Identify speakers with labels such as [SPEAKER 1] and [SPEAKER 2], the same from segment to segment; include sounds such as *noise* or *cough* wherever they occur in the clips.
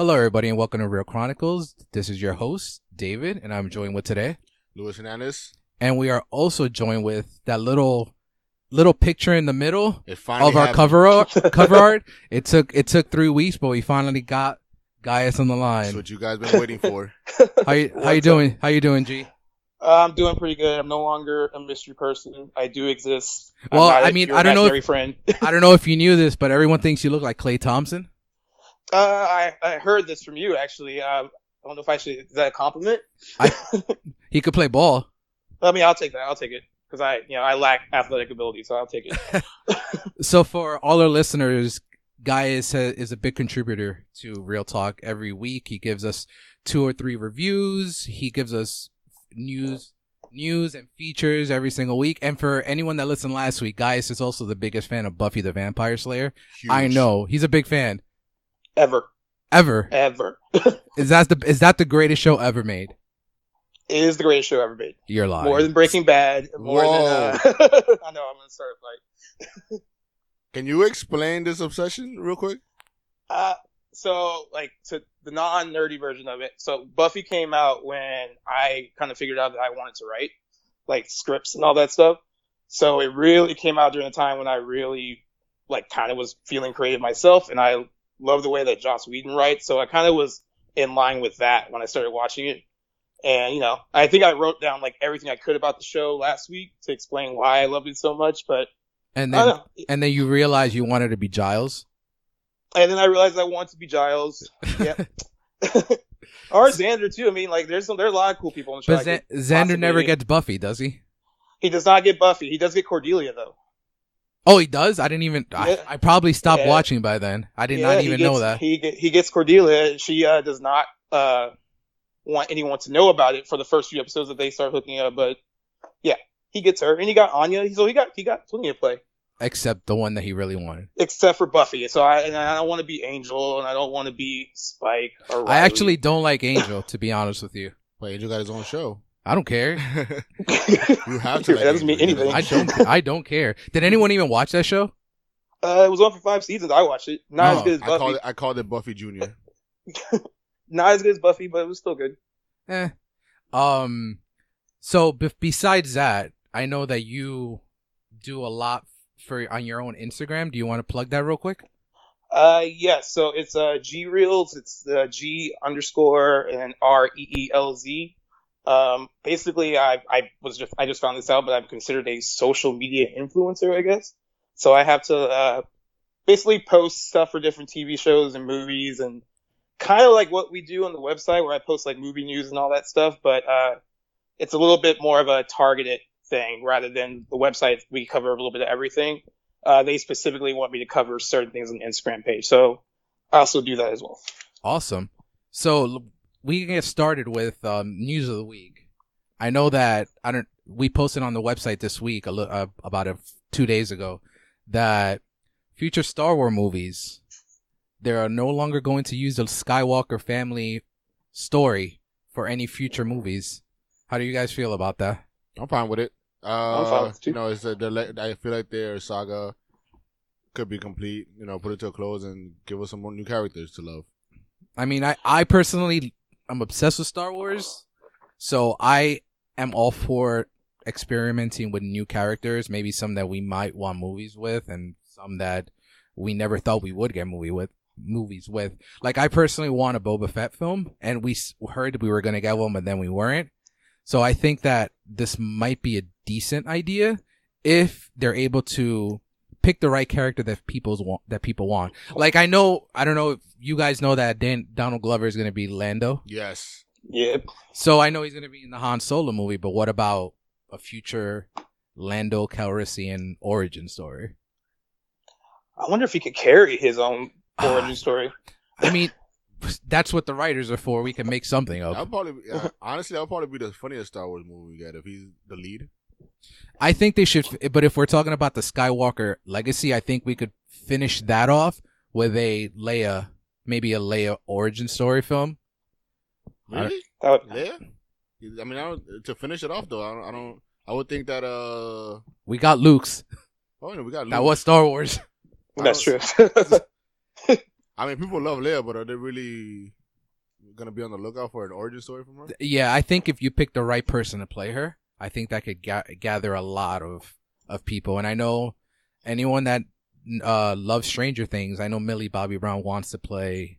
[SPEAKER 1] Hello, everybody, and welcome to Real Chronicles. This is your host, David, and I'm joined with today.
[SPEAKER 2] Luis Hernandez.
[SPEAKER 1] And we are also joined with that little little picture in the middle of our
[SPEAKER 2] happened.
[SPEAKER 1] cover art, *laughs* cover art. It took it took three weeks, but we finally got Gaius on the
[SPEAKER 2] That's
[SPEAKER 1] line.
[SPEAKER 2] what you guys been waiting for. *laughs*
[SPEAKER 1] How you how you doing? How you doing, G?
[SPEAKER 3] Uh, I'm doing pretty good. I'm no longer a mystery person. I do exist. I'm
[SPEAKER 1] Well,
[SPEAKER 3] not a-
[SPEAKER 1] I mean,
[SPEAKER 3] your
[SPEAKER 1] I don't know if-
[SPEAKER 3] friend.
[SPEAKER 1] I don't know if you *laughs* knew this, but everyone thinks you look like Klay Thompson.
[SPEAKER 3] Uh, I I heard this from you actually. Um, I don't know if I should. Is that a compliment? *laughs*
[SPEAKER 1] He could play ball.
[SPEAKER 3] I mean, I'll take that. I'll take it because I, you know, I lack athletic ability, so I'll take it. *laughs*
[SPEAKER 1] So for all our listeners, Gaius ha- is a big contributor to Real Talk every week. He gives us two or three reviews. He gives us news, news and features every single week. And for anyone that listened last week, Gaius is also the biggest fan of Buffy the Vampire Slayer.
[SPEAKER 2] Huge.
[SPEAKER 1] I know he's a big fan.
[SPEAKER 3] Ever,
[SPEAKER 1] Ever
[SPEAKER 3] ever. *laughs*
[SPEAKER 1] is that the is that the greatest show ever made?
[SPEAKER 3] It is the greatest show ever made.
[SPEAKER 1] You're lying.
[SPEAKER 3] More than Breaking Bad. More than. Uh... *laughs* I know. I'm gonna start a fight. *laughs*
[SPEAKER 2] Can you explain this obsession real quick?
[SPEAKER 3] Uh, so like to the non nerdy version of it. So Buffy came out when I kind of figured out that I wanted to write like scripts and all that stuff. So it really came out during a time when I really like kind of was feeling creative myself, and I love the way that Joss Whedon writes. So I kind of was in line with that when I started watching it. And you know, I think I wrote down like everything I could about the show last week to explain why I loved it so much. But
[SPEAKER 1] and then and then you realize you wanted to be Giles.
[SPEAKER 3] And then I realized I wanted to be Giles. *laughs* Yep. *laughs* or Xander too. I mean, like there's some, there's a lot of cool people on the show.
[SPEAKER 1] But
[SPEAKER 3] could
[SPEAKER 1] Xander never gets Buffy, does he?
[SPEAKER 3] He does not get Buffy. He does get Cordelia though.
[SPEAKER 1] Oh, he does. I didn't even. I,
[SPEAKER 3] Yeah.
[SPEAKER 1] I probably stopped
[SPEAKER 3] Yeah.
[SPEAKER 1] watching by then. I did
[SPEAKER 3] Yeah,
[SPEAKER 1] not even
[SPEAKER 3] gets-
[SPEAKER 1] know that.
[SPEAKER 3] He he gets Cordelia. She uh, does not uh, want anyone to know about it for the first few episodes that they start hooking up. But yeah, he gets her, and he got Anya. So he got he got plenty of play,
[SPEAKER 1] Except the one that he really wanted.
[SPEAKER 3] except for Buffy. So I and I don't want to be Angel, and I don't want to be Spike or.
[SPEAKER 1] I actually don't like Angel, to be honest with you.
[SPEAKER 2] Wait, Angel got his own show.
[SPEAKER 1] I don't care. *laughs*
[SPEAKER 2] You have to.
[SPEAKER 3] that doesn't mean anything.
[SPEAKER 1] I don't. I don't care. Did anyone even watch that show?
[SPEAKER 3] Uh, it was on for five seasons. I watched it. Not
[SPEAKER 1] Oh,
[SPEAKER 3] as good as
[SPEAKER 2] I
[SPEAKER 3] Buffy.
[SPEAKER 2] called it. I called it Buffy Junior. *laughs*
[SPEAKER 3] Not as good as Buffy, but it was still good.
[SPEAKER 1] Eh. Um. So be- besides that, I know that you do a lot for on your own Instagram. Do you want to plug that real quick?
[SPEAKER 3] Uh, yes. So it's uh G Reels. It's uh, G underscore and R E E L Z. Um, basically, I I was just I just found this out, but I'm considered a social media influencer, I guess. So I have to uh basically post stuff for different TV shows and movies and kind of like what we do on the website where I post like movie news and all that stuff, but uh it's a little bit more of a targeted thing rather than the website. We cover a little bit of everything uh, they specifically want me to cover certain things on the Instagram page. So I also do that as well.
[SPEAKER 1] Awesome. So we can get started with um, news of the week. I know that I don't. We posted on the website this week a uh, about a f- two days ago that future Star Wars movies they are no longer going to use the Skywalker family story for any future movies. How do you guys feel about that?
[SPEAKER 2] I'm fine with it. Uh,
[SPEAKER 3] fine with it, too.
[SPEAKER 2] You know, it's a, they're I feel like their saga could be complete. You know, put it to a close and give us some more new characters to love.
[SPEAKER 1] I mean, I, I personally, I'm obsessed with Star Wars. So I am all for experimenting with new characters, maybe some that we might want movies with and some that we never thought we would get movie with movies with. Like I personally want a Boba Fett film and we heard we were going to get one, but then we weren't. So I think that this might be a decent idea if they're able to pick the right character that people's want, that people want. Like I know, I don't know if you guys know that Dan, Donald Glover is going to be Lando.
[SPEAKER 2] Yes.
[SPEAKER 3] Yeah.
[SPEAKER 1] So I know he's going to be in the Han Solo movie, but what about a future Lando Calrissian origin story?
[SPEAKER 3] I wonder if he could carry his own
[SPEAKER 1] Ah.
[SPEAKER 3] origin story.
[SPEAKER 1] I mean, that's what the writers are for. We can make something
[SPEAKER 2] That
[SPEAKER 1] of.
[SPEAKER 2] would probably, be- uh, honestly, that would probably be the funniest Star Wars movie we get if he's the lead.
[SPEAKER 1] I think they should, but if we're talking about the Skywalker legacy, I think we could finish that off with a Leia, maybe a Leia origin story film. I-
[SPEAKER 2] Really?
[SPEAKER 3] That would,
[SPEAKER 2] Yeah. I mean, I don't, to finish it off though, I don't, I don't. I would think that. Uh.
[SPEAKER 1] We got Luke's.
[SPEAKER 2] Oh, no, we got.
[SPEAKER 1] That was Star Wars. *laughs*
[SPEAKER 3] that's true.
[SPEAKER 2] I *laughs* I mean, people love Leia, but are they really gonna be on the lookout for an origin story from her?
[SPEAKER 1] Yeah, I think if you pick the right person to play her, I think that could ga- gather a lot of of people. And I know anyone that uh loves Stranger Things, I know Millie Bobby Brown wants to play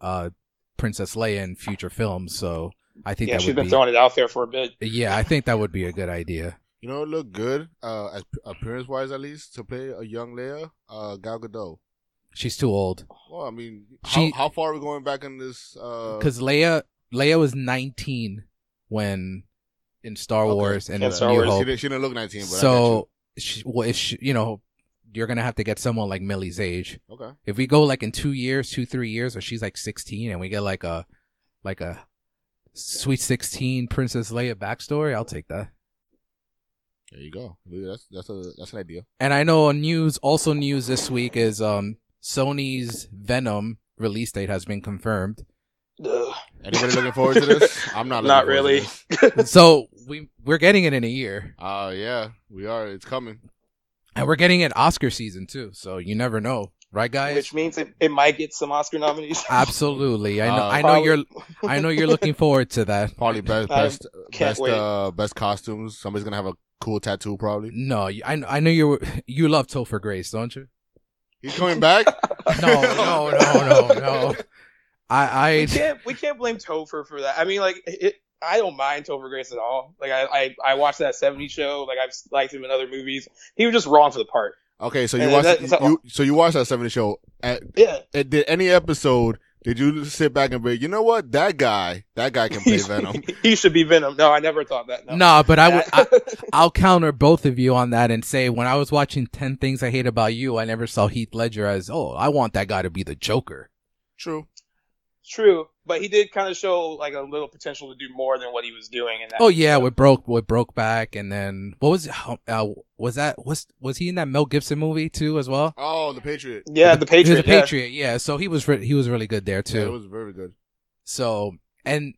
[SPEAKER 1] uh Princess Leia in future films, so I think
[SPEAKER 3] Yeah,
[SPEAKER 1] that
[SPEAKER 3] she's
[SPEAKER 1] would
[SPEAKER 3] been
[SPEAKER 1] be
[SPEAKER 3] throwing it out there for a bit.
[SPEAKER 1] Yeah, I think that would be a good idea.
[SPEAKER 2] You know, it looked good, uh, as appearance wise at least, to play a young Leia, uh, Gal Gadot.
[SPEAKER 1] She's too old.
[SPEAKER 2] Well, I mean,
[SPEAKER 1] She-
[SPEAKER 2] how, how far are we going back in this? Uh,
[SPEAKER 1] Because Leia Leia was 19 when in Star
[SPEAKER 2] Okay.
[SPEAKER 1] Wars and
[SPEAKER 3] Yeah, Star
[SPEAKER 1] New
[SPEAKER 3] Wars.
[SPEAKER 2] she,
[SPEAKER 1] Hope.
[SPEAKER 2] didn't, she didn't look 19, but
[SPEAKER 1] So, she, well, if she, you know, you're gonna have to get someone like Millie's age.
[SPEAKER 2] I get you. okay.
[SPEAKER 1] If we go like in two years, two three years, or she's like 16, and we get like a like a sweet 16 Princess Leia backstory, I'll take that.
[SPEAKER 2] There you go. That's that's a that's an idea.
[SPEAKER 1] And I know news, also news this week is um Sony's Venom release date has been confirmed.
[SPEAKER 3] Ugh.
[SPEAKER 2] Anybody looking forward to this? *laughs* I'm not.
[SPEAKER 3] Not
[SPEAKER 2] looking forward to
[SPEAKER 3] really. *laughs*
[SPEAKER 1] so we we're getting it in a year,
[SPEAKER 2] Uh yeah, we are. It's coming.
[SPEAKER 1] and we're getting it Oscar season too. So you never know, right, guys?
[SPEAKER 3] Which means it, it might get some Oscar nominations. *laughs*
[SPEAKER 1] Absolutely. I know.
[SPEAKER 2] Uh,
[SPEAKER 1] I know
[SPEAKER 3] probably-
[SPEAKER 1] you're. I know you're looking forward to that.
[SPEAKER 2] Probably best best best
[SPEAKER 3] wait.
[SPEAKER 2] uh best costumes. Somebody's gonna have a cool tattoo probably.
[SPEAKER 1] No, I I know you. You love Topher Grace, don't you?
[SPEAKER 2] He's coming back.
[SPEAKER 1] No, no, no, no, no. I
[SPEAKER 3] we can't we can't blame Topher for that. I mean, like it, I don't mind Topher Grace at all. Like I, I I watched that '70s show. Like I've liked him in other movies. He was just wrong for the part.
[SPEAKER 2] Okay, so you
[SPEAKER 3] And
[SPEAKER 2] watched
[SPEAKER 3] that-
[SPEAKER 2] you, so you watched that 70 show. At,
[SPEAKER 3] Yeah,
[SPEAKER 2] at did any episode did you sit back and be, you know what, that guy, that guy can *laughs* play Venom. *laughs*
[SPEAKER 3] he should be Venom. No, I never thought that. No.
[SPEAKER 1] no, but I would. I, *laughs* I'll counter both of you on that and say when I was watching Ten Things I Hate About You, I never saw Heath Ledger as oh I want that guy to be the Joker.
[SPEAKER 2] True.
[SPEAKER 3] True, but he did kind of show like a little potential to do more than what he was doing. In that
[SPEAKER 1] Oh yeah, with broke with Brokeback, and then what was uh, was that was was he in that Mel Gibson movie too as well?
[SPEAKER 2] Oh, the Patriot.
[SPEAKER 3] yeah, the
[SPEAKER 1] He was
[SPEAKER 3] Patriot.
[SPEAKER 1] a
[SPEAKER 3] yeah.
[SPEAKER 1] Patriot, yeah. So he was re- he was really good there too.
[SPEAKER 2] Yeah, it was very good.
[SPEAKER 1] So, and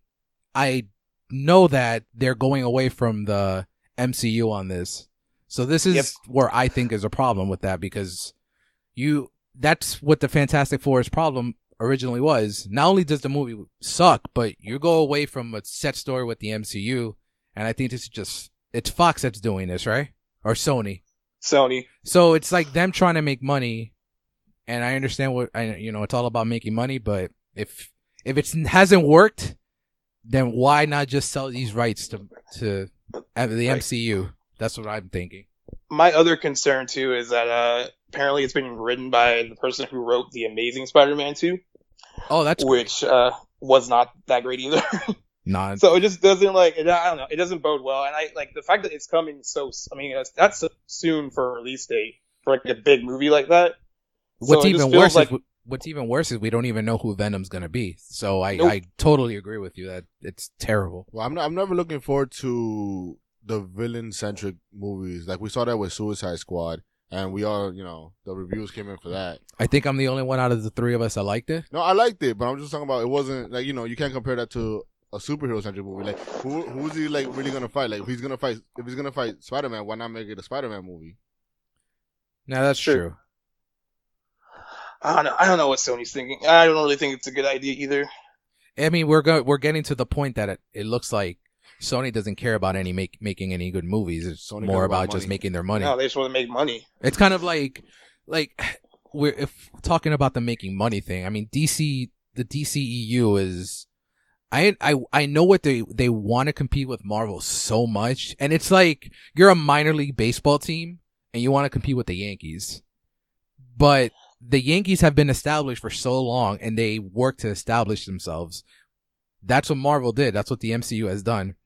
[SPEAKER 1] I know that they're going away from the MCU on this. So this is
[SPEAKER 3] Yep.
[SPEAKER 1] where I think is a problem with that because you, that's what the Fantastic Four's problem originally was. Not only does the movie suck, but you go away from a set story with the MCU. And I think this is just, it's Fox that's doing this, right? Or Sony.
[SPEAKER 3] Sony.
[SPEAKER 1] So it's like them trying to make money, and I understand what I you know it's all about making money. But if if it hasn't worked, then why not just sell these rights to to the MCU? That's what I'm thinking.
[SPEAKER 3] My other concern too is that uh, apparently it's been written by the person who wrote the Amazing Spider-Man 2,
[SPEAKER 1] Oh, that's
[SPEAKER 3] which uh, was not that great either. *laughs*
[SPEAKER 1] not.
[SPEAKER 3] so it just doesn't like it, I don't know. It doesn't bode well, and I like the fact that it's coming so. I mean, that's, that's so soon for a release date for like a big movie like that.
[SPEAKER 1] what's
[SPEAKER 3] so
[SPEAKER 1] even worse
[SPEAKER 3] like-
[SPEAKER 1] is what's even worse is we don't even know who Venom's gonna be. So I
[SPEAKER 3] Nope.
[SPEAKER 1] I totally agree with you that it's terrible.
[SPEAKER 2] Well, I'm not, I'm never looking forward to the villain centric movies. Like we saw that with Suicide Squad, and we all, you know, the reviews came in for that.
[SPEAKER 1] I think I'm the only one out of the three of us that liked it.
[SPEAKER 2] No, I liked it, but I'm just talking about it wasn't like you know you can't compare that to a superhero centric movie. Like who who's he like really gonna fight? Like if he's gonna fight if he's gonna fight Spider Man, why not make it a Spider Man movie?
[SPEAKER 1] Now that's
[SPEAKER 3] Sure.
[SPEAKER 1] true.
[SPEAKER 3] I don't know. I don't know what Sony's thinking. I don't really think it's a good idea either.
[SPEAKER 1] I mean, we're go- we're getting to the point that it, it looks like Sony doesn't care about any make making any good movies. It's
[SPEAKER 2] Sony
[SPEAKER 1] more about
[SPEAKER 2] about
[SPEAKER 1] just making their money.
[SPEAKER 3] No, they just want to make money.
[SPEAKER 1] It's kind of like like we're if talking about the making money thing. I mean, DC the DCEU is I I I know what they they want to compete with Marvel so much, and it's like you're a minor league baseball team and you want to compete with the Yankees, but the Yankees have been established for so long and they work to establish themselves. That's what Marvel did. That's what the MCU has done.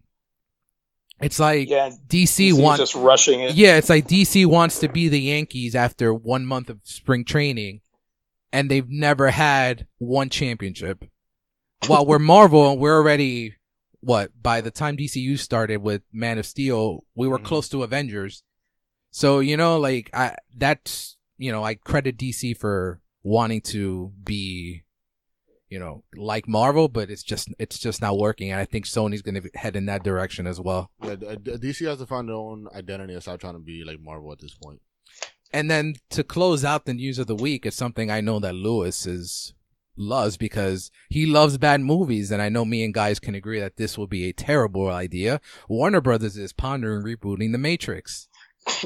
[SPEAKER 1] It's like
[SPEAKER 3] Yeah,
[SPEAKER 1] DC wants
[SPEAKER 3] just rushing it.
[SPEAKER 1] yeah, it's like DC wants to be the Yankees after one month of spring training, and they've never had one championship. While we're *laughs* Marvel, we're already what? By the time DCU started with Man of Steel, we were
[SPEAKER 2] Mhm.
[SPEAKER 1] close to Avengers. So you know, like I that's you know, I credit DC for wanting to be, you know, like Marvel, but it's just it's just not working, and I think Sony's gonna head in that direction as well.
[SPEAKER 2] Yeah, D- uh, D- uh, DC has to find their own identity and stop trying to be like Marvel at this point.
[SPEAKER 1] And then to close out the news of the week, it's something I know that Luis is loves because he loves bad movies, and I know me and Gaius can agree that this will be a terrible idea. Warner Brothers is pondering rebooting The Matrix. *laughs*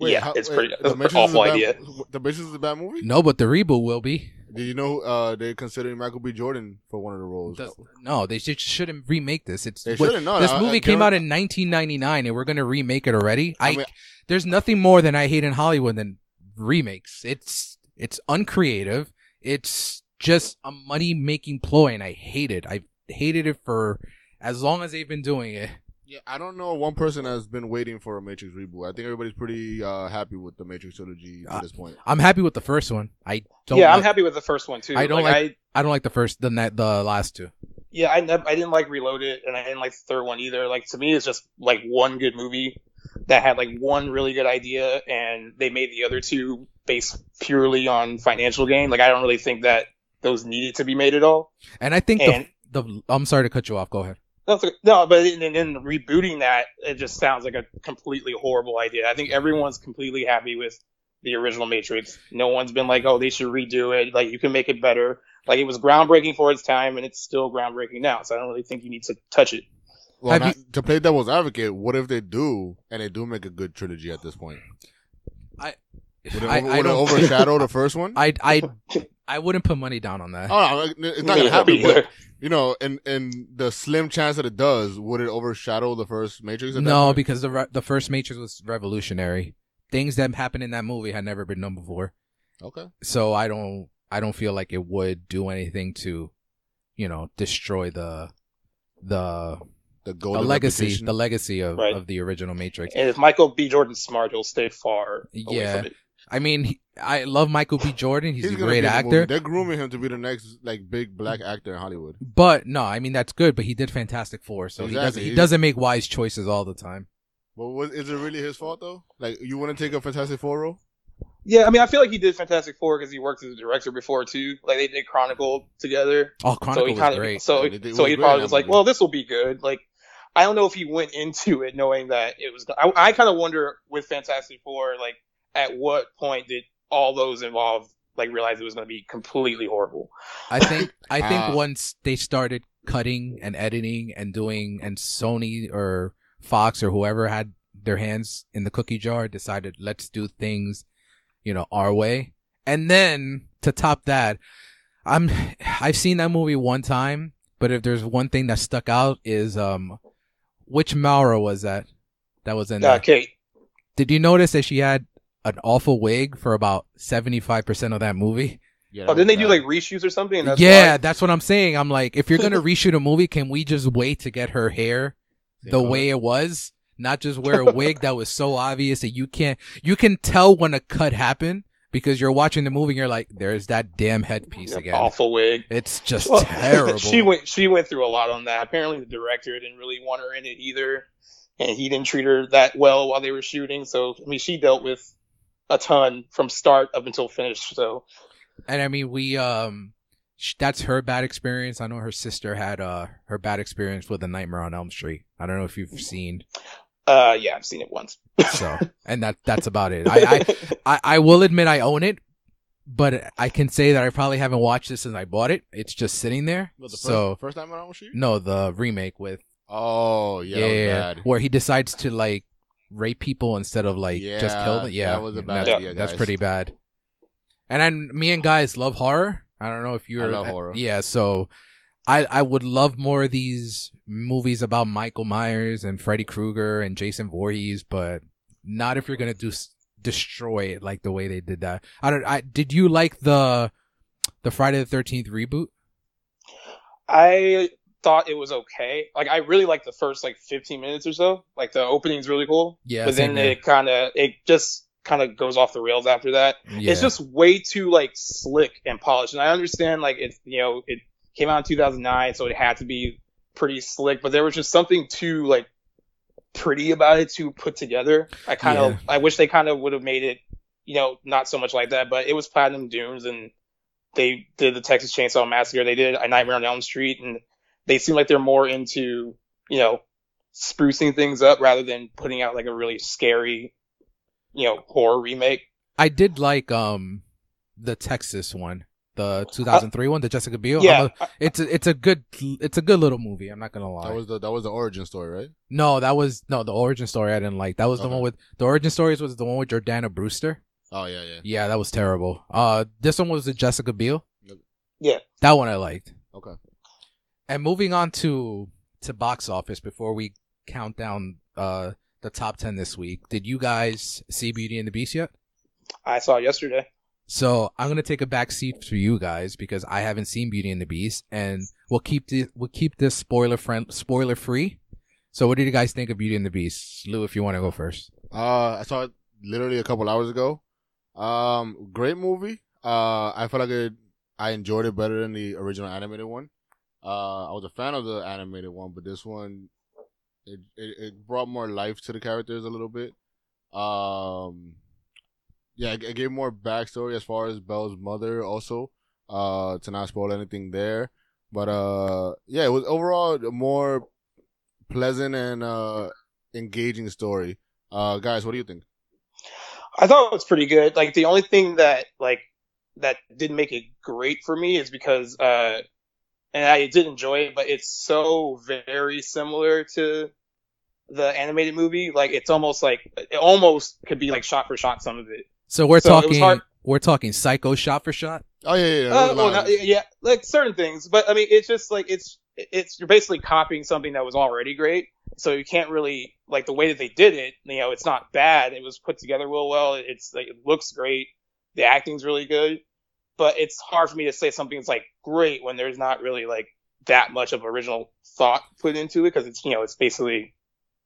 [SPEAKER 3] yeah,
[SPEAKER 2] how-
[SPEAKER 3] it's
[SPEAKER 2] wait,
[SPEAKER 3] pretty
[SPEAKER 2] The
[SPEAKER 3] it's an
[SPEAKER 2] Matrix
[SPEAKER 3] awful
[SPEAKER 2] a bad-
[SPEAKER 3] idea.
[SPEAKER 2] The Matrix is a bad movie.
[SPEAKER 1] No, but the reboot will be.
[SPEAKER 2] Did you know uh, they're considering Michael B. Jordan for one of the roles?
[SPEAKER 1] The- no, they should, shouldn't remake this. It's
[SPEAKER 2] They
[SPEAKER 1] what-
[SPEAKER 2] shouldn't. No,
[SPEAKER 1] this
[SPEAKER 2] I- I
[SPEAKER 1] movie came out in 1999, and we're gonna remake it already. I,
[SPEAKER 2] I mean-
[SPEAKER 1] there's nothing more than I hate in Hollywood than remakes. It's it's uncreative. It's just a money making ploy, and I hate it. I hated it for as long as they've been doing it.
[SPEAKER 2] Yeah, I don't know one person has been waiting for a Matrix reboot. I think everybody's pretty uh, happy with the Matrix trilogy at this point.
[SPEAKER 1] I'm happy with the first one. I don't.
[SPEAKER 3] yeah, I'm happy with the first one too.
[SPEAKER 1] I don't
[SPEAKER 3] like,
[SPEAKER 1] like-
[SPEAKER 3] I
[SPEAKER 1] I don't like the first, the ne- the last two.
[SPEAKER 3] yeah, I nev- I didn't like Reloaded, and I didn't like the third one either. Like to me, it's just like one good movie that had like one really good idea, and they made the other two based purely on financial gain. Like I don't really think that those needed to be made at all.
[SPEAKER 1] And I think
[SPEAKER 3] And
[SPEAKER 1] the the. I'm sorry to cut you off. Go ahead.
[SPEAKER 3] No, it's no, but in, in, in rebooting that, it just sounds like a completely horrible idea. I think everyone's completely happy with the original Matrix. No one's been like, oh, they should redo it. Like you can make it better. Like it was groundbreaking for its time, and it's still groundbreaking now. So I don't really think you need to touch it.
[SPEAKER 2] Well,
[SPEAKER 1] Have
[SPEAKER 2] not- to play devil's advocate, what if they do and they do make a good trilogy at this point? Would it,
[SPEAKER 1] I,
[SPEAKER 2] over-
[SPEAKER 1] I
[SPEAKER 2] would it overshadow the first one? *laughs*
[SPEAKER 1] I I *laughs* I wouldn't put money down on that.
[SPEAKER 2] Oh, no, it's not
[SPEAKER 3] Me
[SPEAKER 2] gonna happen. But you know, and in the slim chance that it does, would it overshadow the first Matrix? at that
[SPEAKER 1] no,
[SPEAKER 2] point?
[SPEAKER 1] because the re- the first Matrix was revolutionary. Things that happened in that movie had never been done before.
[SPEAKER 2] okay.
[SPEAKER 1] So I don't I don't feel like it would do anything to, you know, destroy the the
[SPEAKER 2] The
[SPEAKER 1] the legacy
[SPEAKER 2] reputation.
[SPEAKER 1] the legacy of,
[SPEAKER 3] Right.
[SPEAKER 1] of the original Matrix.
[SPEAKER 3] And if Michael B. Jordan's smart, he'll stay far away
[SPEAKER 1] Yeah.
[SPEAKER 3] from it.
[SPEAKER 1] I mean, he, I love Michael B. Jordan. He's, a great
[SPEAKER 2] be the
[SPEAKER 1] actor.
[SPEAKER 2] They're grooming him to be the next like big black actor in Hollywood.
[SPEAKER 1] But no, I mean that's good. But he did Fantastic Four, so he doesn't he
[SPEAKER 2] He-
[SPEAKER 1] doesn't make wise choices all the time.
[SPEAKER 2] But was, is it really his fault though? Like, you want to take a Fantastic Four role?
[SPEAKER 3] Yeah, I mean, I feel like he did Fantastic Four because he worked as a director before too. Like they did Chronicle together.
[SPEAKER 1] Oh, Chronicle
[SPEAKER 3] so he
[SPEAKER 1] was
[SPEAKER 3] kind
[SPEAKER 1] great.
[SPEAKER 3] so
[SPEAKER 2] Yeah, they did-
[SPEAKER 3] so
[SPEAKER 2] was
[SPEAKER 3] he probably was
[SPEAKER 2] that
[SPEAKER 3] like, well, this will be good. Like I don't know if he went into it knowing that it was. I, I kind of wonder with Fantastic Four, like at what point did all those involved like realized it was going to be completely horrible?
[SPEAKER 1] I think I think
[SPEAKER 2] Uh,
[SPEAKER 1] once they started cutting and editing and doing and Sony or Fox or whoever had their hands in the cookie jar decided let's do things, you know, our way. And then to top that, I'm I've seen that movie one time, but if there's one thing that stuck out is um which Mara was that? That was in
[SPEAKER 3] Uh,
[SPEAKER 1] there.
[SPEAKER 3] Kate,
[SPEAKER 1] Did you notice that she had an awful wig for about 75% of that movie?
[SPEAKER 2] Yeah.
[SPEAKER 3] oh, didn't they do like reshoots or something? That's
[SPEAKER 1] yeah,
[SPEAKER 3] why-
[SPEAKER 1] that's what I'm saying. I'm like, if you're gonna *laughs* reshoot a movie, can we just wait to get her hair the way it was, not just wear a *laughs* wig that was so obvious that you can't, you can tell when a cut happened because you're watching the movie and you're like, there's that damn headpiece again.
[SPEAKER 3] awful wig.
[SPEAKER 1] It's just
[SPEAKER 3] Well, *laughs*
[SPEAKER 1] terrible.
[SPEAKER 3] she went she went through a lot on that. Apparently the director didn't really want her in it either. And he didn't treat her that well while they were shooting. So I mean she dealt with a ton from start up until finish. So
[SPEAKER 1] and I mean, we, um, that's her bad experience. I know her sister had, uh, her bad experience with the Nightmare on Elm Street. I don't know if you've seen,
[SPEAKER 3] uh yeah, I've seen it once.
[SPEAKER 1] so, and that, that's about it. I, I, *laughs* I, I will admit I own it, but I can say that I probably haven't watched it since I bought it. It's just sitting there.
[SPEAKER 2] Well, the first,
[SPEAKER 1] so
[SPEAKER 2] first time around with you?
[SPEAKER 1] no, the remake with
[SPEAKER 2] Oh, yeah, that was bad.
[SPEAKER 1] where he decides to like rape people instead of like just kill them. Yeah,
[SPEAKER 2] that was a bad
[SPEAKER 1] that-
[SPEAKER 2] idea,
[SPEAKER 1] That's
[SPEAKER 2] Gaius.
[SPEAKER 1] pretty bad. And then me and guys love horror. I don't know if you're.
[SPEAKER 2] love horror.
[SPEAKER 1] Yeah, so I I would love more of these movies about Michael Myers and Freddy Krueger and Jason Voorhees, but not if you're gonna do destroy it like the way they did that. I don't. I did you like the the Friday the Thirteenth reboot?
[SPEAKER 3] I thought it was okay. Like I really liked the first like 15 minutes or so. Like the opening's really cool.
[SPEAKER 1] Yeah,
[SPEAKER 3] but then it kind of it just kind of goes off the rails after that.
[SPEAKER 1] Yeah.
[SPEAKER 3] It's just way too like slick and polished. And I understand like it's you know it came out in 2009, so it had to be pretty slick. But there was just something too like pretty about it, to put together. I kind of I wish they kind of would have made it you know not so much like that. But it was Platinum Dunes, and they did the Texas Chainsaw Massacre. They did A Nightmare on Elm Street, and they seem like they're more into you know sprucing things up rather than putting out like a really scary you know horror remake.
[SPEAKER 1] I did like um the Texas one, the 2003 one, the Jessica Biel.
[SPEAKER 3] yeah,
[SPEAKER 1] a- it's a, it's a good it's a good little movie. I'm not gonna lie.
[SPEAKER 2] That was the that was the origin story, right?
[SPEAKER 1] no, that was no the origin story. I didn't like. That was the one with the origin stories was the one with Jordana Brewster.
[SPEAKER 2] Oh yeah, yeah.
[SPEAKER 1] Yeah, that was terrible. Uh, this one was the Jessica Biel.
[SPEAKER 3] Yeah.
[SPEAKER 1] that one I liked.
[SPEAKER 2] Okay.
[SPEAKER 1] And moving on to to box office before we count down uh the top ten this week. Did you guys see Beauty and the Beast yet?
[SPEAKER 3] I saw it yesterday.
[SPEAKER 1] So I'm gonna take a back seat for you guys because I haven't seen Beauty and the Beast, and we'll keep the we'll keep this spoiler friend spoiler free. So what did you guys think of Beauty and the Beast, Lou? If you want to go first.
[SPEAKER 2] Uh, I saw it literally a couple hours ago. Um, great movie. Uh, I felt like it. I enjoyed it better than the original animated one. Uh, I was a fan of the animated one, but this one, it it, it brought more life to the characters a little bit. Um, yeah, it, it gave more backstory as far as Belle's mother also. Uh, to not spoil anything there, but uh, yeah, it was overall a more pleasant and uh engaging story. Uh, guys, what do you think?
[SPEAKER 3] I thought it was pretty good. Like the only thing that like that didn't make it great for me is because uh and I did enjoy it, but it's so very similar to the animated movie. Like it's almost like it almost could be like shot for shot some of it.
[SPEAKER 1] So we're
[SPEAKER 3] So
[SPEAKER 1] talking
[SPEAKER 3] hard-
[SPEAKER 1] we're talking Psycho shot for shot.
[SPEAKER 2] Oh yeah, yeah. yeah.
[SPEAKER 3] Uh, well, not, yeah, like certain things, but I mean, it's just like it's it's you're basically copying something that was already great, so you can't really like the way that they did it. You know, it's not bad. It was put together real well. It's like it looks great. The acting's really good, but it's hard for me to say something's like great when there's not really like that much of original thought put into it because it's you know it's basically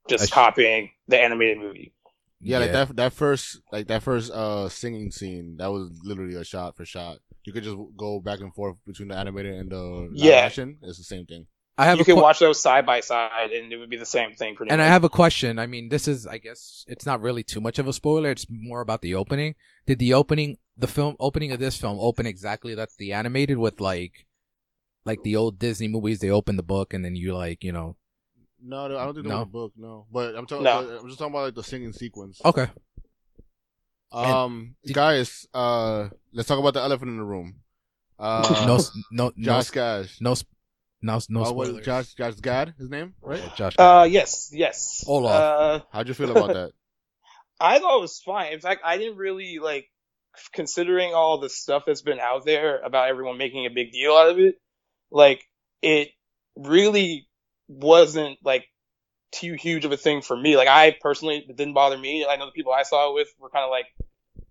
[SPEAKER 3] just
[SPEAKER 1] sh-
[SPEAKER 3] copying the animated movie.
[SPEAKER 2] yeah, like that that first like that first uh singing scene that was literally a shot for shot. You could just go back and forth between the animated and the
[SPEAKER 3] Yeah.
[SPEAKER 2] action. It's the same thing.
[SPEAKER 1] I have
[SPEAKER 3] You
[SPEAKER 1] a
[SPEAKER 3] can
[SPEAKER 1] que-
[SPEAKER 3] watch those side by side, and it would be the same thing. Pretty
[SPEAKER 1] and
[SPEAKER 3] much.
[SPEAKER 1] I have a question. I mean, this is I guess it's not really too much of a spoiler. It's more about the opening. Did the opening the film opening of this film open exactly that's the animated with like like the old Disney movies? They open the book and then you like you know
[SPEAKER 2] No, no I don't think that
[SPEAKER 1] No?
[SPEAKER 2] was a book. No, but I'm talking.
[SPEAKER 3] No.
[SPEAKER 2] I'm just talking about like the singing sequence.
[SPEAKER 1] okay.
[SPEAKER 2] Um,
[SPEAKER 1] did-
[SPEAKER 2] guys, uh, let's talk about the elephant in the room. Uh, *laughs*
[SPEAKER 1] no no no
[SPEAKER 2] Josh
[SPEAKER 1] s-
[SPEAKER 2] Gad.
[SPEAKER 1] no no no
[SPEAKER 2] Uh, what-
[SPEAKER 1] spoilers.
[SPEAKER 2] Josh Josh Gad, his name, right?
[SPEAKER 1] Yeah, Josh.
[SPEAKER 3] Uh, yes, yes.
[SPEAKER 1] Olaf.
[SPEAKER 3] Uh,
[SPEAKER 2] How'd you feel about that?
[SPEAKER 3] I thought it was fine. In fact, I didn't really like considering all the stuff that's been out there about everyone making a big deal out of it. Like it really wasn't like too huge of a thing for me. Like I personally, it didn't bother me. I know the people I saw it with were kind of like,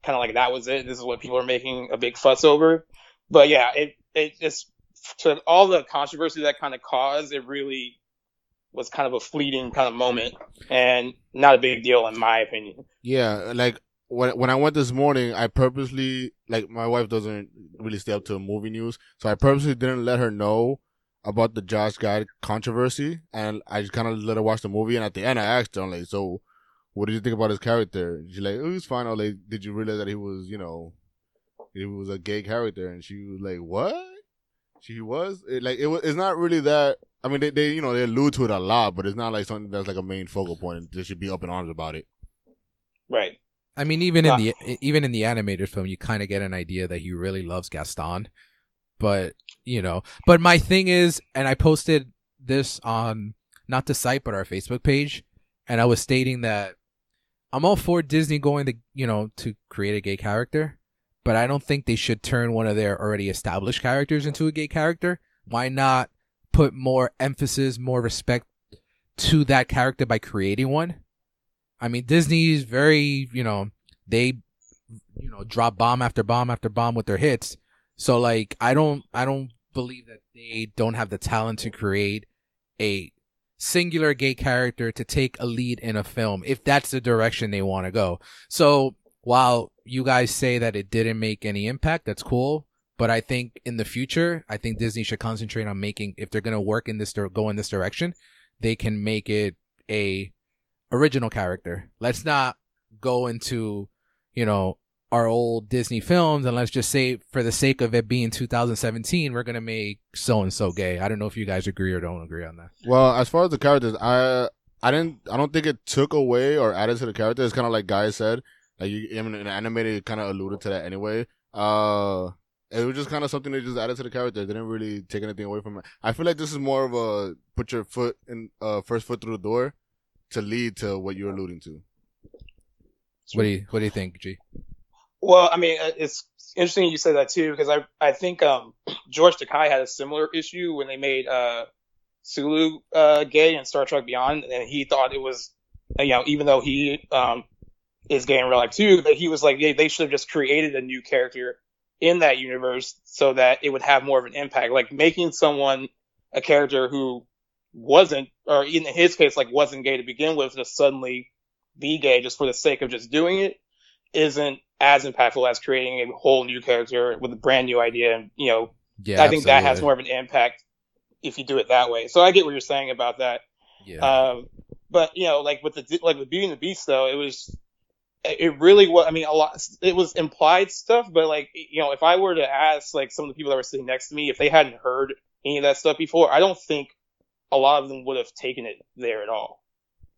[SPEAKER 3] kind of like that was it. This is what people are making a big fuss over. But yeah, it it just to all the controversy that kind of caused, it really was kind of a fleeting kind of moment and not a big deal in my opinion.
[SPEAKER 2] Yeah, like when when I went this morning, I purposely like my wife doesn't really stay up to movie news, so I purposely didn't let her know about the Josh Gad controversy, and I just kind of let her watch the movie. And at the end, I asked her, I'm like, "So, what did you think about his character?" And she's like, "Oh, he was fine." Was like, "Did you realize that he was, you know, he was a gay character?" And she was like, "What?" She was it, like, it was. It's not really that. I mean, they, they you know they allude to it a lot, but it's not like something that's like a main focal point. and They should be up in arms about it.
[SPEAKER 3] Right.
[SPEAKER 1] I mean, even
[SPEAKER 3] Ah.
[SPEAKER 1] in the even in the animated film, you kind of get an idea that he really loves Gaston. But you know, but my thing is, and I posted this on not the site but our Facebook page, and I was stating that I'm all for Disney going to you know to create a gay character, but I don't think they should turn one of their already established characters into a gay character. Why not put more emphasis, more respect to that character by creating one? I mean, Disney's very, you know, they, you know, drop bomb after bomb after bomb with their hits. So like, I don't, I don't believe that they don't have the talent to create a singular gay character to take a lead in a film if that's the direction they want to go. So while you guys say that it didn't make any impact, that's cool. But I think in the future, I think Disney should concentrate on making, if they're going to work in this, go in this direction, they can make it a original character. Let's not go into, you know, our old Disney films and let's just say for the sake of it being 2017, we're going to make so and so gay. I don't know if you guys agree or don't agree on that.
[SPEAKER 2] Well, as far as the characters, I I didn't I don't think it took away or added to the character. It's kind of like Guy said. Like you, I mean, in animated, kind of alluded to that anyway. Uh, it was just kind of something they just added to the character. They didn't really take anything away from it. I feel like this is more of a put your foot in, uh, first foot through the door to lead to what you're alluding to.
[SPEAKER 1] What do you What do you think, G?
[SPEAKER 3] Well, I mean, uh, it's interesting you say that too because I I think um *clears throat* George Takei had a similar issue when they made uh Sulu uh gay in Star Trek Beyond, and he thought it was you know even though he um is gay in real life too, that he was like yeah, they should have just created a new character in that universe so that it would have more of an impact. Like making someone a character who wasn't, or in his case, like wasn't gay to begin with, just suddenly be gay just for the sake of just doing it, isn't as impactful as creating a whole new character with a brand new idea. And you know,
[SPEAKER 1] Yeah,
[SPEAKER 3] I think that has more of an impact if you do it that way. So I get what you're saying about that.
[SPEAKER 1] Yeah.
[SPEAKER 3] Um, but you know, like with the like with Beauty and the Beast, though, it was it really was. I mean, a lot. It was implied stuff, but like you know, if I were to ask like some of the people that were sitting next to me if they hadn't heard any of that stuff before, I don't think a lot of them would have taken it there at all.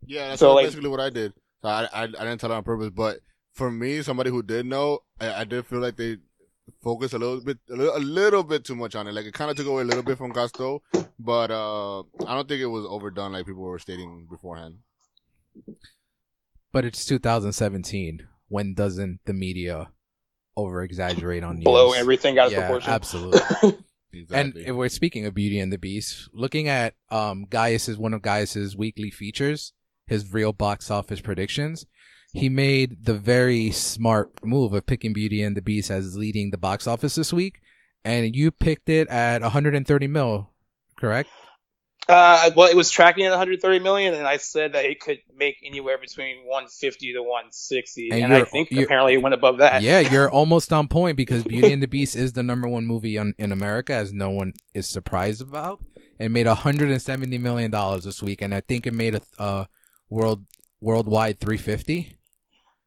[SPEAKER 2] Yeah, that's
[SPEAKER 3] So,
[SPEAKER 2] what-
[SPEAKER 3] like-
[SPEAKER 2] basically what I did. So I, I I didn't tell it on purpose, but for me, somebody who did know, I, I did feel like they focused a little bit, a little, a little bit too much on it. Like it kind of took away a little bit from Gasto, but uh, I don't think it was overdone like people were stating beforehand.
[SPEAKER 1] But it's 2017. When doesn't the media over exaggerate on news?
[SPEAKER 3] Blow everything out of
[SPEAKER 1] yeah,
[SPEAKER 3] proportion.
[SPEAKER 1] absolutely. *laughs* And
[SPEAKER 2] Exactly.
[SPEAKER 1] if we're speaking of Beauty and the Beast, looking at um Gaius's one of Gaius's weekly features, his real box office predictions, he made the very smart move of picking Beauty and the Beast as leading the box office this week, and you picked it at 130 mil, correct?
[SPEAKER 3] Uh, well, it was tracking at 130 million, and I said that it could make anywhere between 150 to 160,
[SPEAKER 1] And
[SPEAKER 3] and, I think apparently it went above that.
[SPEAKER 1] Yeah, you're almost on point because *laughs* Beauty and the Beast is the number one movie on, in America, as no one is surprised about. It made 170 million dollars this week, and I think it made a uh, world worldwide 350.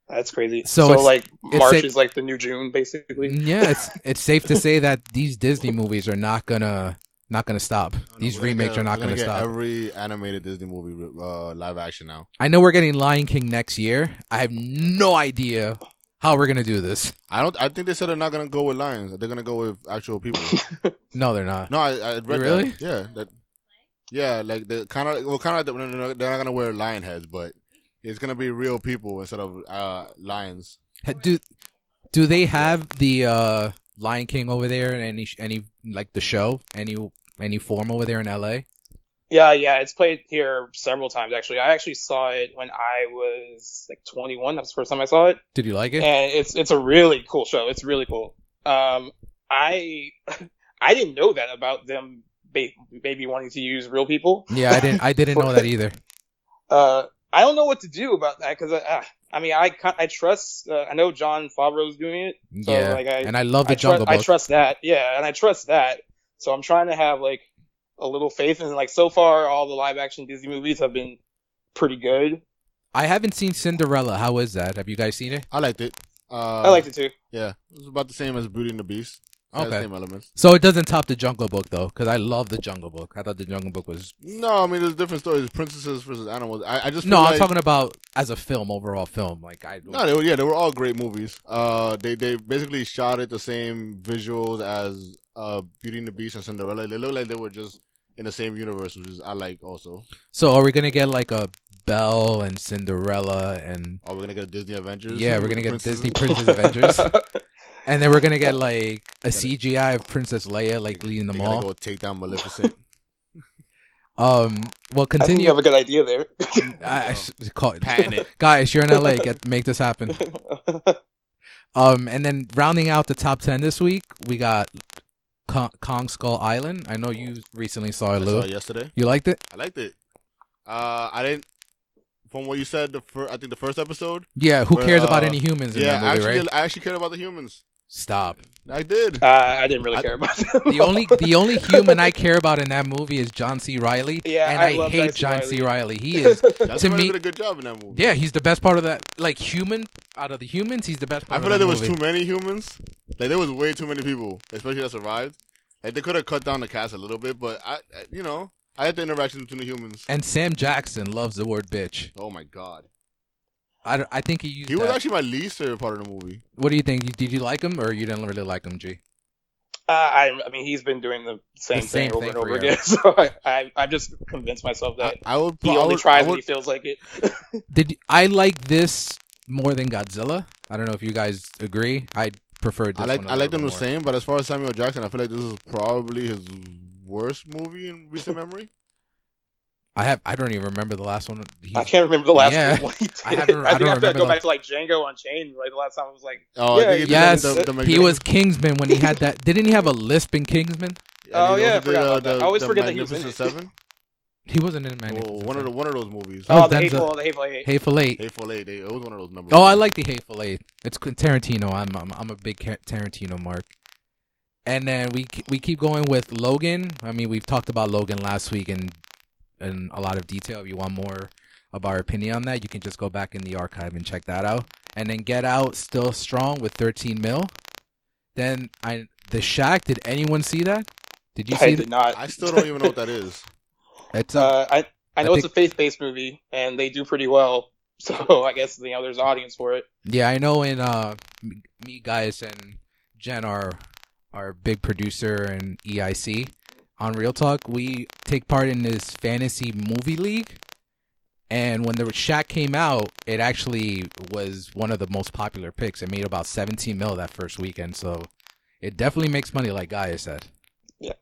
[SPEAKER 3] That's crazy.
[SPEAKER 1] So
[SPEAKER 3] So, like March
[SPEAKER 1] a-
[SPEAKER 3] is like the new June, basically.
[SPEAKER 1] Yeah, it's it's safe to say that these Disney movies are not gonna not gonna stop. These
[SPEAKER 2] We're
[SPEAKER 1] remakes
[SPEAKER 2] get-
[SPEAKER 1] are not
[SPEAKER 2] we're
[SPEAKER 1] gonna stop.
[SPEAKER 2] Every animated Disney movie uh, live action now.
[SPEAKER 1] I know we're getting Lion King next year. I have no idea how we're gonna do this.
[SPEAKER 2] I don't. I think they said they're not gonna go with lions. They're gonna go with actual people. *laughs*
[SPEAKER 1] No, they're not.
[SPEAKER 2] no, I, I read that.
[SPEAKER 1] Really?
[SPEAKER 2] Yeah. That. Yeah, like the kind of well, kind of they're not gonna wear lion heads, but it's gonna be real people instead of uh lions.
[SPEAKER 1] Do do they have the uh, Lion King over there? in Any any like the show? Any any form over there in L.A.
[SPEAKER 3] Yeah, yeah, it's played here several times actually. I actually saw it when I was like 21. That's the first time I saw it,
[SPEAKER 1] Did you like it?
[SPEAKER 3] and it's it's a really cool show. It's really cool. Um, I *laughs* I didn't know that about them maybe wanting to use real people.
[SPEAKER 1] Yeah, I didn't. I didn't know *laughs* that either.
[SPEAKER 3] Uh, I don't know what to do about that because uh, I mean I I trust uh, I know Jon Favreau's doing it. So,
[SPEAKER 1] yeah,
[SPEAKER 3] like, I-
[SPEAKER 1] and I love the
[SPEAKER 3] I,
[SPEAKER 1] Jungle
[SPEAKER 3] trust, I trust that. Yeah, and I trust that. So I'm trying to have like a little faith in like so far all the live action Disney movies have been pretty good.
[SPEAKER 1] I haven't seen Cinderella. How is that? Have you guys seen it?
[SPEAKER 2] I liked it. Uh,
[SPEAKER 3] I liked it too.
[SPEAKER 2] Yeah, it was about the same as Beauty and the Beast. It the
[SPEAKER 1] Okay.
[SPEAKER 2] same elements.
[SPEAKER 1] So it doesn't top the Jungle Book though, because I love the Jungle Book. I thought the Jungle Book was.
[SPEAKER 2] No, I mean there's different stories. Princesses versus animals. I, I just
[SPEAKER 1] No,
[SPEAKER 2] feel
[SPEAKER 1] I'm
[SPEAKER 2] like-
[SPEAKER 1] talking about as a film, overall film. Like I.
[SPEAKER 2] No, they were yeah, they were all great movies. Uh, they they basically shot it the same visuals as uh Beauty and the Beast and Cinderella. They look like they were just in the same universe, which is I like also.
[SPEAKER 1] So are we gonna get like a Belle and Cinderella and
[SPEAKER 2] Are we gonna get a Disney Avengers?
[SPEAKER 1] yeah, we're gonna get
[SPEAKER 2] princesses?
[SPEAKER 1] Disney Princess Avengers, *laughs* *laughs* and then we're gonna get like a CGI of Princess Leia like leading
[SPEAKER 2] They
[SPEAKER 1] them
[SPEAKER 2] gotta
[SPEAKER 1] all.
[SPEAKER 2] go take down Maleficent. *laughs*
[SPEAKER 1] Um, well,
[SPEAKER 3] I think
[SPEAKER 1] continue.
[SPEAKER 3] you have a good idea there.
[SPEAKER 1] I, *laughs* I, I s- *laughs* call it.
[SPEAKER 2] Patent it.
[SPEAKER 1] Gaius, you're in LA. Get make this happen. Um, and then rounding out the top ten this week, we got Kong, Kong Skull Island. I know you recently saw
[SPEAKER 2] I
[SPEAKER 1] it,
[SPEAKER 2] saw
[SPEAKER 1] Lou.
[SPEAKER 2] it yesterday.
[SPEAKER 1] You liked it?
[SPEAKER 2] I liked it. Uh, I didn't. From what you said, the fir- I think the first episode.
[SPEAKER 1] Yeah. Who
[SPEAKER 2] Well,
[SPEAKER 1] cares about
[SPEAKER 2] uh,
[SPEAKER 1] any humans in
[SPEAKER 2] Yeah,
[SPEAKER 1] that
[SPEAKER 2] I
[SPEAKER 1] movie,
[SPEAKER 2] actually,
[SPEAKER 1] right?
[SPEAKER 2] I actually cared about the humans.
[SPEAKER 1] Stop.
[SPEAKER 2] I did.
[SPEAKER 3] uh, I didn't really
[SPEAKER 2] I-
[SPEAKER 3] care about them.
[SPEAKER 1] The only the *laughs* only human I care about in that movie is John C. Reilly.
[SPEAKER 3] Yeah,
[SPEAKER 1] and
[SPEAKER 3] I
[SPEAKER 1] I, hate
[SPEAKER 3] John
[SPEAKER 1] John
[SPEAKER 3] C.
[SPEAKER 1] C. Reilly. He *laughs* is.
[SPEAKER 2] That's
[SPEAKER 1] to
[SPEAKER 2] why
[SPEAKER 1] me-
[SPEAKER 2] did a good job in that movie.
[SPEAKER 1] Yeah, he's the best part of that. Like human out of the humans, he's the best
[SPEAKER 2] I
[SPEAKER 1] part.
[SPEAKER 2] feel like
[SPEAKER 1] of
[SPEAKER 2] there
[SPEAKER 1] that
[SPEAKER 2] was too many humans. Like there was way too many people, especially that survived. Like they could have cut down the cast a little bit, but I, I you know, I had the interaction between the humans.
[SPEAKER 1] And Sam Jackson loves the word bitch.
[SPEAKER 2] Oh my god.
[SPEAKER 1] I, I think he used.
[SPEAKER 2] He was
[SPEAKER 1] that-
[SPEAKER 2] actually my least favorite part of the movie.
[SPEAKER 1] What do you think? Did you like him or you didn't really like him, G?
[SPEAKER 3] Uh, I, I mean, he's been doing the same
[SPEAKER 1] The same
[SPEAKER 3] thing over
[SPEAKER 1] thing
[SPEAKER 3] and over again. *laughs* So I, I, I've just convinced myself that
[SPEAKER 2] I would.
[SPEAKER 3] he
[SPEAKER 2] I
[SPEAKER 3] only
[SPEAKER 2] would,
[SPEAKER 3] tries
[SPEAKER 2] I
[SPEAKER 3] when he feels like it. *laughs*
[SPEAKER 1] Did you- I like this more than Godzilla? I don't know if you guys agree. I preferred this
[SPEAKER 2] I like.
[SPEAKER 1] one a
[SPEAKER 2] I like them the same, but as far as Samuel Jackson, I feel like this is probably his worst movie in recent memory.
[SPEAKER 1] I have. I don't even remember the last one. He's-
[SPEAKER 3] I can't remember the last
[SPEAKER 1] Yeah.
[SPEAKER 3] one *laughs* he did.
[SPEAKER 1] I haven't- I
[SPEAKER 3] think I have to
[SPEAKER 1] remember
[SPEAKER 3] go
[SPEAKER 1] the-
[SPEAKER 3] back to like Django Unchained. Like the last time I was like,
[SPEAKER 2] Oh,
[SPEAKER 3] Yeah,
[SPEAKER 2] I he
[SPEAKER 1] Yes,
[SPEAKER 2] the, the, the
[SPEAKER 1] he was Kingsman when he had that. *laughs* Didn't he have a lisp in Kingsman?
[SPEAKER 3] Oh, yeah, I
[SPEAKER 2] did,
[SPEAKER 3] forgot
[SPEAKER 2] uh, the-
[SPEAKER 3] I always
[SPEAKER 2] the
[SPEAKER 3] forget that he was in
[SPEAKER 2] Seven.
[SPEAKER 1] He wasn't in
[SPEAKER 2] Oh,
[SPEAKER 1] Magnificent
[SPEAKER 2] one of the one of those movies.
[SPEAKER 1] Oh,
[SPEAKER 3] oh, the
[SPEAKER 1] Denzel.
[SPEAKER 3] hateful, the hateful eight.
[SPEAKER 1] Hateful Eight.
[SPEAKER 2] Hateful Eight. It was one of those numbers.
[SPEAKER 1] Oh, I like the Hateful Eight. It's Tarantino. I'm I'm, I'm a big Tarantino mark. And then we we keep going with Logan. I mean, we've talked about Logan last week in in a lot of detail. If you want more of our opinion on that, you can just go back in the archive and check that out. And then Get Out still strong with 13 mil. Then I The Shack. Did anyone see that? Did you
[SPEAKER 3] I
[SPEAKER 1] see
[SPEAKER 3] did
[SPEAKER 1] that?
[SPEAKER 3] not.
[SPEAKER 2] I still don't even know what that is. *laughs*
[SPEAKER 1] It's a,
[SPEAKER 3] Uh, I I
[SPEAKER 1] I
[SPEAKER 3] know it's a faith based movie, and they do pretty well. *laughs* So I guess you know there's an audience for it.
[SPEAKER 1] Yeah, I know. In uh, me Gaius and Jen are our big producer and EIC on Real Talk. We take part in this fantasy movie league, and when the Shack came out, it actually was one of the most popular picks. It made about 17 mil that first weekend, so it definitely makes money, like Gaia said.
[SPEAKER 3] Yeah.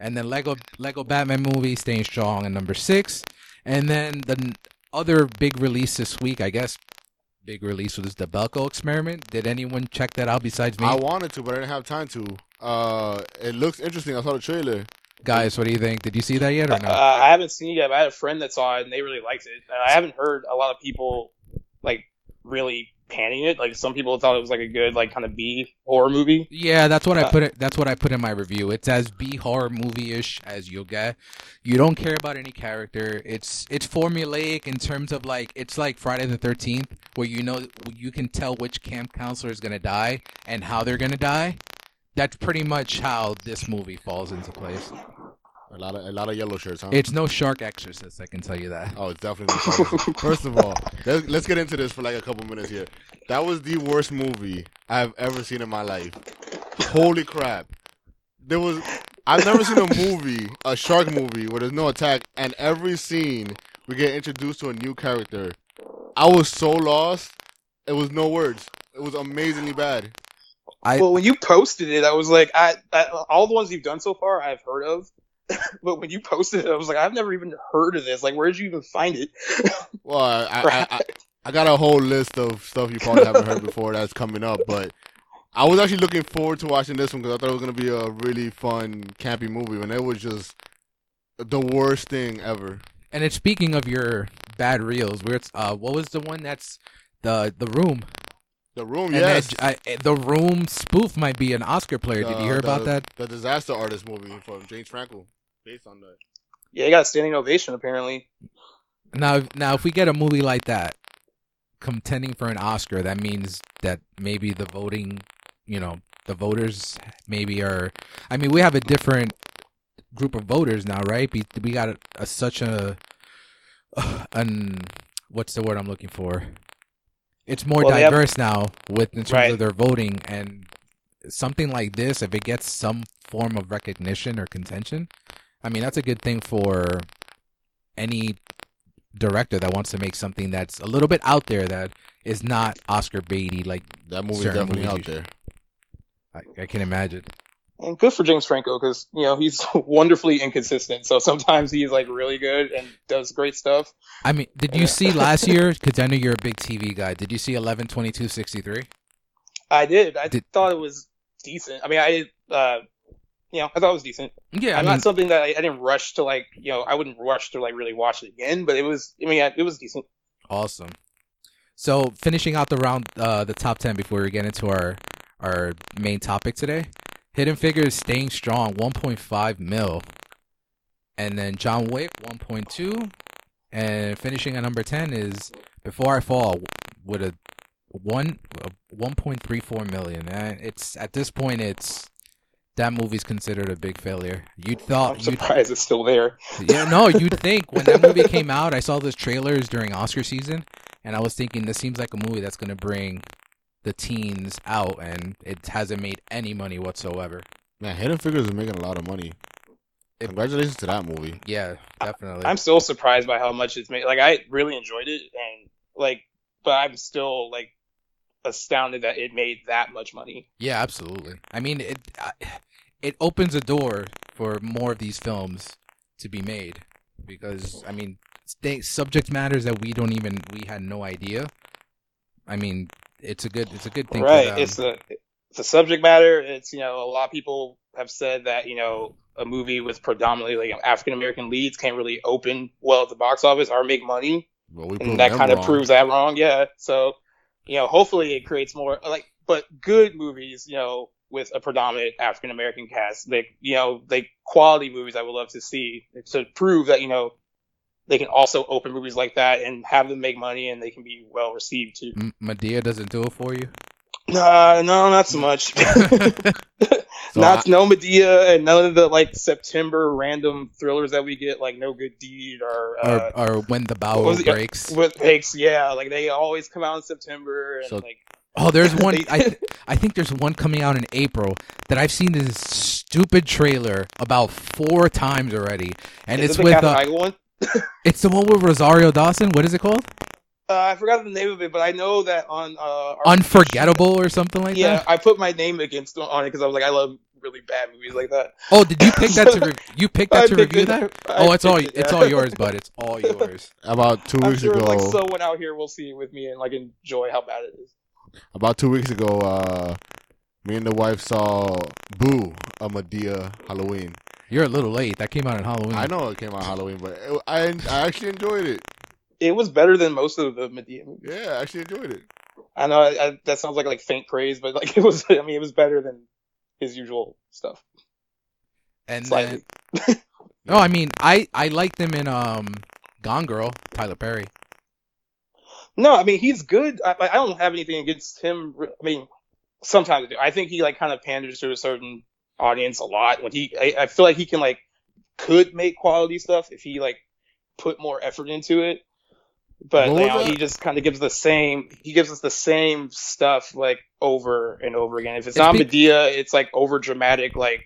[SPEAKER 1] And then Lego Lego Batman movie staying strong at number six, and then the other big release this week, I guess, big release was the Belko experiment. Did anyone check that out besides me?
[SPEAKER 2] I wanted to, but I didn't have time to. Uh, it looks interesting. I saw the trailer.
[SPEAKER 1] Guys, what do you think? Did you see that yet or
[SPEAKER 3] Uh,
[SPEAKER 1] no?
[SPEAKER 3] I haven't seen it yet. But I had a friend that saw it, and they really liked it. And I haven't heard a lot of people like really panning it. Like some people thought it was like a good like kind of B horror movie.
[SPEAKER 1] Yeah, that's what I
[SPEAKER 3] Uh,
[SPEAKER 1] put it. That's what I put in my review. It's as B horror movie ish as you'll get. You don't care about any character. It's it's formulaic in terms of like it's like Friday the Thirteenth, where you know you can tell which camp counselor is gonna die and how they're gonna die. That's pretty much how this movie falls into place.
[SPEAKER 2] A lot of a lot of yellow shirts, huh?
[SPEAKER 1] It's no Shark Exorcist, I can tell you that.
[SPEAKER 2] Oh, it's definitely. *laughs* First of all, let's, let's get into this for like a couple minutes here. That was the worst movie I've ever seen in my life. Holy crap! There was. I've never seen a movie, a shark movie, where there's no attack, and every scene we get introduced to a new character. I was so lost. It was no words. It was amazingly bad.
[SPEAKER 1] I-
[SPEAKER 3] well, when you posted it, I was like, I, I all the ones you've done so far, I've heard of. *laughs* but when you posted it, I was like, I've never even heard of this. Like, where did you even find it? *laughs*
[SPEAKER 2] Well, I, I, I, I got a whole list of stuff you probably haven't heard before that's coming up, but I was actually looking forward to watching this one because I thought it was gonna be a really fun, campy movie, and it was just the worst thing ever.
[SPEAKER 1] And it's speaking of your bad reels, where it's uh, what was the one that's the the room?
[SPEAKER 2] The Room,
[SPEAKER 1] And
[SPEAKER 2] yes.
[SPEAKER 1] that, I, the room spoof might be an Oscar player. Did
[SPEAKER 2] The-
[SPEAKER 1] you hear about that?
[SPEAKER 2] The Disaster Artist movie from James Franco, based on that.
[SPEAKER 3] Yeah, you got a standing ovation apparently.
[SPEAKER 1] Now, now, if we get a movie like that contending for an Oscar, that means that maybe the voting, you know, the voters maybe are. I mean, we have a different group of voters now, right? We, we got a, a, such a, *sighs* an what's the word I'm looking for? It's more
[SPEAKER 3] Well, they have-
[SPEAKER 1] diverse now with in terms
[SPEAKER 3] Right.
[SPEAKER 1] of their voting and something like this. If it gets some form of recognition or contention, I mean, that's a good thing for any director that wants to make something that's a little bit out there that is not Oscar baity. Like
[SPEAKER 2] That movie's
[SPEAKER 1] Certain
[SPEAKER 2] definitely
[SPEAKER 1] movies
[SPEAKER 2] out there.
[SPEAKER 1] I, I can imagine.
[SPEAKER 3] And good for James Franco because you know he's *laughs* wonderfully inconsistent. So sometimes he's like really good and does great stuff.
[SPEAKER 1] I mean, did you see last year? Because I know you're a big TV guy. Did you see eleven twenty two sixty three?
[SPEAKER 3] I did. I
[SPEAKER 1] Did-
[SPEAKER 3] thought it was decent. I mean, I uh, you know, I thought it was decent.
[SPEAKER 1] Yeah, I
[SPEAKER 3] I'm
[SPEAKER 1] mean,
[SPEAKER 3] not something that I, I didn't rush to like, you know, I wouldn't rush to like really watch it again. But it was. I mean, it was decent.
[SPEAKER 1] awesome. So finishing out the round, uh, the top ten before we get into our our main topic today. Hidden Figures staying strong, one point five mil, and then John Wick one point two, and finishing at number ten is Before I Fall with a one one point three four million. And it's at this point, it's that movie's considered a big failure. You'd
[SPEAKER 3] I'm
[SPEAKER 1] thought you'd
[SPEAKER 3] surprised it's still there.
[SPEAKER 1] yeah, no, *laughs* you'd think when that movie came out, I saw those trailers during Oscar season, and I was thinking this seems like a movie that's gonna bring the teens out, and it hasn't made any money whatsoever.
[SPEAKER 2] Man, Hidden Figures is making a lot of money.
[SPEAKER 1] It-
[SPEAKER 2] Congratulations to that movie.
[SPEAKER 1] Yeah, definitely.
[SPEAKER 3] I'm still surprised by how much it's made. Like I really enjoyed it, and like, but I'm still like astounded that it made that much money.
[SPEAKER 1] Yeah, absolutely. I mean, it it opens a door for more of these films to be made because I mean, th- subject matters that we don't even we had no idea. I mean, it's a good it's a good thing.
[SPEAKER 3] Right? It's a it's the subject matter. It's you know a lot of people have said that you know a movie with predominantly like African American leads can't really open well at the box office or make money.
[SPEAKER 2] Well, we
[SPEAKER 3] and that kind of proves that wrong. Yeah. So, you know, hopefully it creates more like, but good movies, you know, with a predominant African American cast, like, you know, like quality movies I would love to see to prove that, you know, they can also open movies like that and have them make money and they can be well received too.
[SPEAKER 1] M- Madea doesn't do it for you.
[SPEAKER 3] Nah, no, not so much. *laughs* *laughs*
[SPEAKER 2] So
[SPEAKER 3] not no Madea and none of the like September random thrillers that we get, like No Good Deed or, uh,
[SPEAKER 1] or or when the Bough
[SPEAKER 3] was it?
[SPEAKER 1] breaks.
[SPEAKER 3] with Hicks, yeah, like they always come out in September and
[SPEAKER 2] So-
[SPEAKER 3] like
[SPEAKER 1] Oh, there's *laughs* one. I th- I think there's one coming out in April that I've seen this stupid trailer about four times already, and
[SPEAKER 3] Is
[SPEAKER 1] it's
[SPEAKER 3] it the
[SPEAKER 1] with uh,
[SPEAKER 3] one? *laughs*
[SPEAKER 1] it's the one with Rosario Dawson. What is it called?
[SPEAKER 3] Uh, I forgot the name of it, but I know that on uh,
[SPEAKER 1] Unforgettable or something like
[SPEAKER 3] Yeah,
[SPEAKER 1] that.
[SPEAKER 3] Yeah, I put my name against on it because I was like, I love really bad movies like that.
[SPEAKER 1] Oh, did you pick that to re- *laughs* you picked that to review
[SPEAKER 3] it.
[SPEAKER 1] that?
[SPEAKER 3] I
[SPEAKER 1] Oh, it's all
[SPEAKER 3] picked it,
[SPEAKER 1] it's all *laughs* yours, bud. It's all yours.
[SPEAKER 2] About 2
[SPEAKER 3] I'm
[SPEAKER 2] weeks
[SPEAKER 3] sure
[SPEAKER 2] ago,
[SPEAKER 3] like someone out here will see it with me and like enjoy how bad it is.
[SPEAKER 2] about two weeks ago, uh, me and the wife saw Boo, a Madea Halloween.
[SPEAKER 1] You're a little late. That came out in Halloween.
[SPEAKER 2] I know it came out Halloween, but it, I I actually enjoyed it.
[SPEAKER 3] It was better than most of the Madea movies.
[SPEAKER 2] Yeah, I actually enjoyed it.
[SPEAKER 3] I know I, I, that sounds like like faint praise, but like *laughs* it was. I mean, it was better than his usual stuff.
[SPEAKER 1] And
[SPEAKER 3] Slightly.
[SPEAKER 1] then, *laughs* no, I mean, I I liked him in um Gone Girl, Tyler Perry.
[SPEAKER 3] No, I mean he's good. I, I don't have anything against him. I mean, sometimes I do. I think he like kind of panders to a certain audience a lot. When he, I, I feel like he can like could make quality stuff if he like put more effort into it. But
[SPEAKER 2] What
[SPEAKER 3] now he just kind of gives the same. He gives us the same stuff like over and over again. If it's,
[SPEAKER 1] It's
[SPEAKER 3] not
[SPEAKER 1] be-
[SPEAKER 3] Madea, it's like over dramatic, like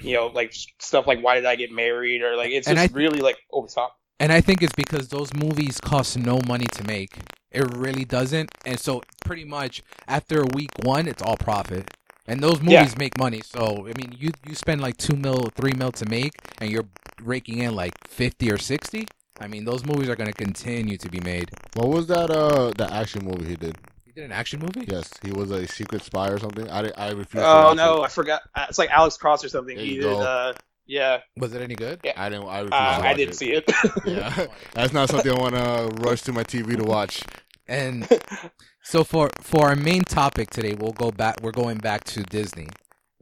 [SPEAKER 3] you know, like stuff like Why Did I Get Married or like it's
[SPEAKER 1] And
[SPEAKER 3] just
[SPEAKER 1] I-
[SPEAKER 3] really like over the top.
[SPEAKER 1] And I think it's because those movies cost no money to make. It really doesn't. And so pretty much after week one, it's all profit. And those movies
[SPEAKER 3] Yeah.
[SPEAKER 1] make money. So I mean, you you spend like two mil, three mil to make, and you're raking in like fifty or sixty. I mean, those movies are gonna continue to be made.
[SPEAKER 2] What was that? Uh, the action movie he did?
[SPEAKER 1] He did an action movie?
[SPEAKER 2] Yes, he was a secret spy or something. I, I refuse. to
[SPEAKER 3] Oh
[SPEAKER 2] watch
[SPEAKER 3] no,
[SPEAKER 2] it.
[SPEAKER 3] I forgot. Uh, It's like Alex Cross or something.
[SPEAKER 2] There
[SPEAKER 3] He
[SPEAKER 2] you
[SPEAKER 3] did.
[SPEAKER 2] go.
[SPEAKER 3] Uh, yeah,
[SPEAKER 1] Was it any good? Yeah.
[SPEAKER 2] I didn't. I refuse
[SPEAKER 3] uh,
[SPEAKER 2] to watch
[SPEAKER 3] I didn't see it. *laughs*
[SPEAKER 2] Yeah, that's not something I want to rush to my TV to watch.
[SPEAKER 1] And *laughs* so for for our main topic today, we'll go back. We're going back to Disney,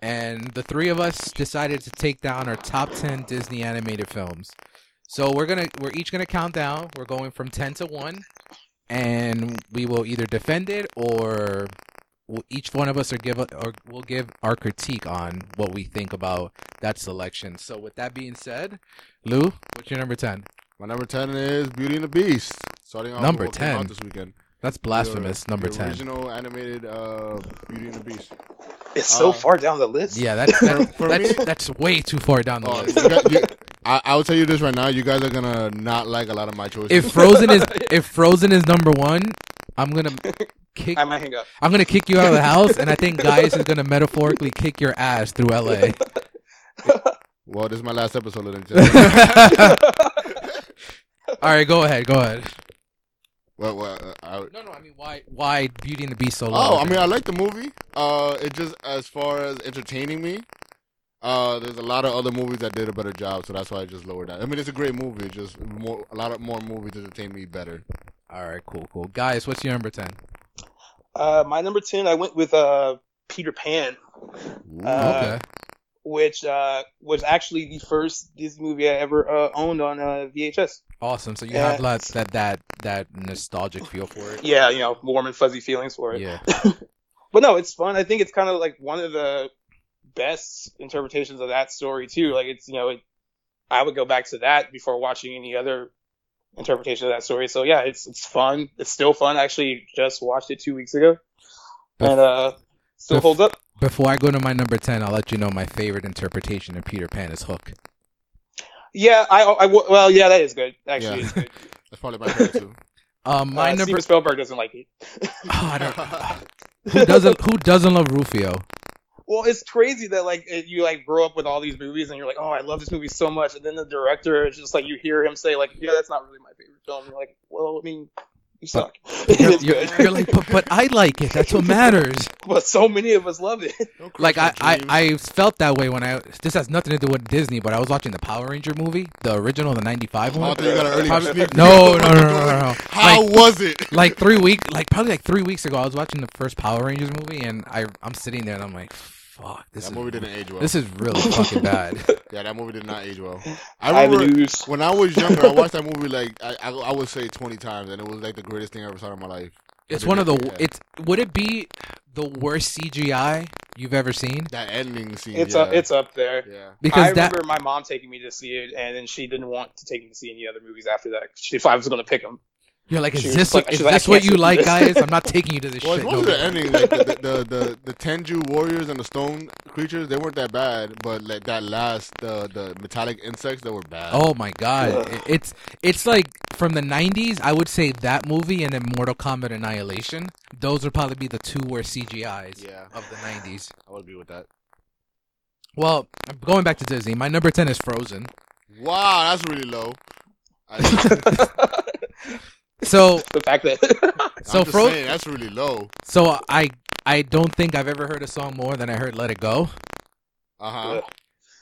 [SPEAKER 1] and the three of us decided to take down our top ten Disney animated films. So we're gonna we're each gonna count down. We're going from ten to one, and we will either defend it or we'll, each one of us are give a, or we'll give our critique on what we think about that selection. So with that being said, Lou, what's your number ten?
[SPEAKER 2] My number ten is Beauty and the Beast. Starting off
[SPEAKER 1] Number
[SPEAKER 2] with what came
[SPEAKER 1] 10.
[SPEAKER 2] this weekend.
[SPEAKER 1] That's blasphemous.
[SPEAKER 2] The-
[SPEAKER 1] number
[SPEAKER 2] the
[SPEAKER 1] ten.
[SPEAKER 2] Original animated uh, Beauty and the Beast.
[SPEAKER 3] it's so
[SPEAKER 2] Uh,
[SPEAKER 3] far down the list.
[SPEAKER 1] Yeah, that's that, *laughs*
[SPEAKER 2] For
[SPEAKER 1] that's
[SPEAKER 2] me-
[SPEAKER 1] that's way too far down the
[SPEAKER 2] Oh,
[SPEAKER 1] list.
[SPEAKER 2] you got- you- I, I will tell you this right now. You guys are gonna not like a lot of my choices.
[SPEAKER 1] If Frozen is *laughs* if Frozen is number one, I'm gonna *laughs* kick
[SPEAKER 3] I might hang up.
[SPEAKER 1] I'm gonna kick you out of the house, and I think Gaius is gonna metaphorically kick your ass through LA.
[SPEAKER 2] well, this is my last episode, of and gentlemen.
[SPEAKER 1] All right, go ahead, go ahead.
[SPEAKER 2] Well, well, uh, I,
[SPEAKER 1] No, no, I mean why why Beauty and the Beast so low?
[SPEAKER 2] Oh, I mean, I like the movie. Uh, it just as far as entertaining me. Uh, there's a lot of other movies that did a better job, so that's why I just lowered that. I mean, it's a great movie. Just more, a lot of more movies entertain me better.
[SPEAKER 1] All right, cool, cool. Guys, what's your number ten?
[SPEAKER 3] Uh, my number ten, I went with uh, Peter Pan,
[SPEAKER 2] Ooh.
[SPEAKER 3] Uh,
[SPEAKER 1] okay.
[SPEAKER 3] which uh, was actually the first Disney movie I ever uh, owned on uh, VHS.
[SPEAKER 1] Awesome. So you
[SPEAKER 3] yeah.
[SPEAKER 1] have that that that that nostalgic feel for it.
[SPEAKER 3] Yeah, you know, warm and fuzzy feelings for it.
[SPEAKER 1] Yeah. *laughs*
[SPEAKER 3] But no, it's fun. I think it's kind of like one of the best interpretations of that story too. Like it's you know, it, I would go back to that before watching any other interpretation of that story. So yeah, it's it's fun. It's still fun. I actually just watched it two weeks ago, and uh, still
[SPEAKER 1] Bef-
[SPEAKER 3] holds up.
[SPEAKER 1] Before I go to my number ten, I'll let you know my favorite interpretation of Peter Pan is Hook.
[SPEAKER 3] Yeah, I, I well, yeah, that is good. Actually,
[SPEAKER 2] Yeah.
[SPEAKER 3] it's good. *laughs*
[SPEAKER 2] That's probably my favorite too. *laughs*
[SPEAKER 1] Um, my
[SPEAKER 3] uh,
[SPEAKER 1] number.
[SPEAKER 3] Steven Spielberg doesn't like it. *laughs*
[SPEAKER 1] Oh, I don't. Who doesn't? Who doesn't love Rufio?
[SPEAKER 3] Well, it's crazy that like you like grow up with all these movies and you're like, oh, I love this movie so much, and then the director is just like you hear him say like, yeah, that's not really my favorite film. You're like, well, I mean, you suck. *laughs*
[SPEAKER 1] You're, you're- you're like, but, but I like it. That's what *laughs* matters.
[SPEAKER 3] but so many of us love it.
[SPEAKER 2] Don't
[SPEAKER 1] Like I, I. I felt that way when I. This has nothing to do with Disney, but I was watching the Power Ranger movie, the original, the '95
[SPEAKER 2] Oh,
[SPEAKER 1] one.
[SPEAKER 2] you got an early
[SPEAKER 1] Probably- no, no, no, no, no, no.
[SPEAKER 2] How
[SPEAKER 1] Like-
[SPEAKER 2] was it?
[SPEAKER 1] like three weeks, like probably like three weeks ago, I was watching the first Power Rangers movie, and I, I'm sitting there and I'm like, fuck, this
[SPEAKER 2] that
[SPEAKER 1] is
[SPEAKER 2] movie didn't age well.
[SPEAKER 1] this is really *laughs* fucking bad.
[SPEAKER 2] yeah, that movie did not age well. I
[SPEAKER 3] I
[SPEAKER 2] remember
[SPEAKER 3] news.
[SPEAKER 2] when I was younger, I watched that *laughs* movie like I, I, I would say twenty times, and it was like the greatest thing I ever saw in my life.
[SPEAKER 1] It's one of the.
[SPEAKER 2] it- yeah.
[SPEAKER 1] It's would it be the worst CGI you've ever seen?
[SPEAKER 2] That ending scene.
[SPEAKER 3] It's uh,
[SPEAKER 2] yeah.
[SPEAKER 3] up. It's up there.
[SPEAKER 2] yeah.
[SPEAKER 1] Because
[SPEAKER 3] I
[SPEAKER 1] that
[SPEAKER 3] remember my mom taking me to see it, and then she didn't want to take me to see any other movies after that. She, if I was going to pick them,
[SPEAKER 1] you're like, is
[SPEAKER 3] she
[SPEAKER 1] this
[SPEAKER 3] like-
[SPEAKER 1] is
[SPEAKER 3] she's like,
[SPEAKER 1] this what you like,
[SPEAKER 3] this.
[SPEAKER 1] guys? I'm not taking you to this
[SPEAKER 2] Well,
[SPEAKER 1] shit.
[SPEAKER 2] it's
[SPEAKER 1] no
[SPEAKER 2] the
[SPEAKER 1] more.
[SPEAKER 2] ending. Like the, the, the, the Tengu warriors and the stone creatures, they weren't that bad, but like that last, the the metallic insects, that were bad.
[SPEAKER 1] Oh my god, It- it's it's like from the '90s. I would say that movie and then Mortal Kombat Annihilation. Those would probably be the two worst CGI's
[SPEAKER 2] yeah,
[SPEAKER 1] of the '90s.
[SPEAKER 2] I would agree with that.
[SPEAKER 1] Well, going back to Disney, my number ten is Frozen.
[SPEAKER 2] Wow, that's really low. I, *laughs* *laughs* *laughs*
[SPEAKER 1] So *laughs*
[SPEAKER 3] the fact that *laughs*
[SPEAKER 1] so
[SPEAKER 2] I'm just
[SPEAKER 1] Fro-
[SPEAKER 2] saying, that's really low.
[SPEAKER 1] so I I don't think I've ever heard a song more than I heard "Let It Go."
[SPEAKER 2] Uh huh.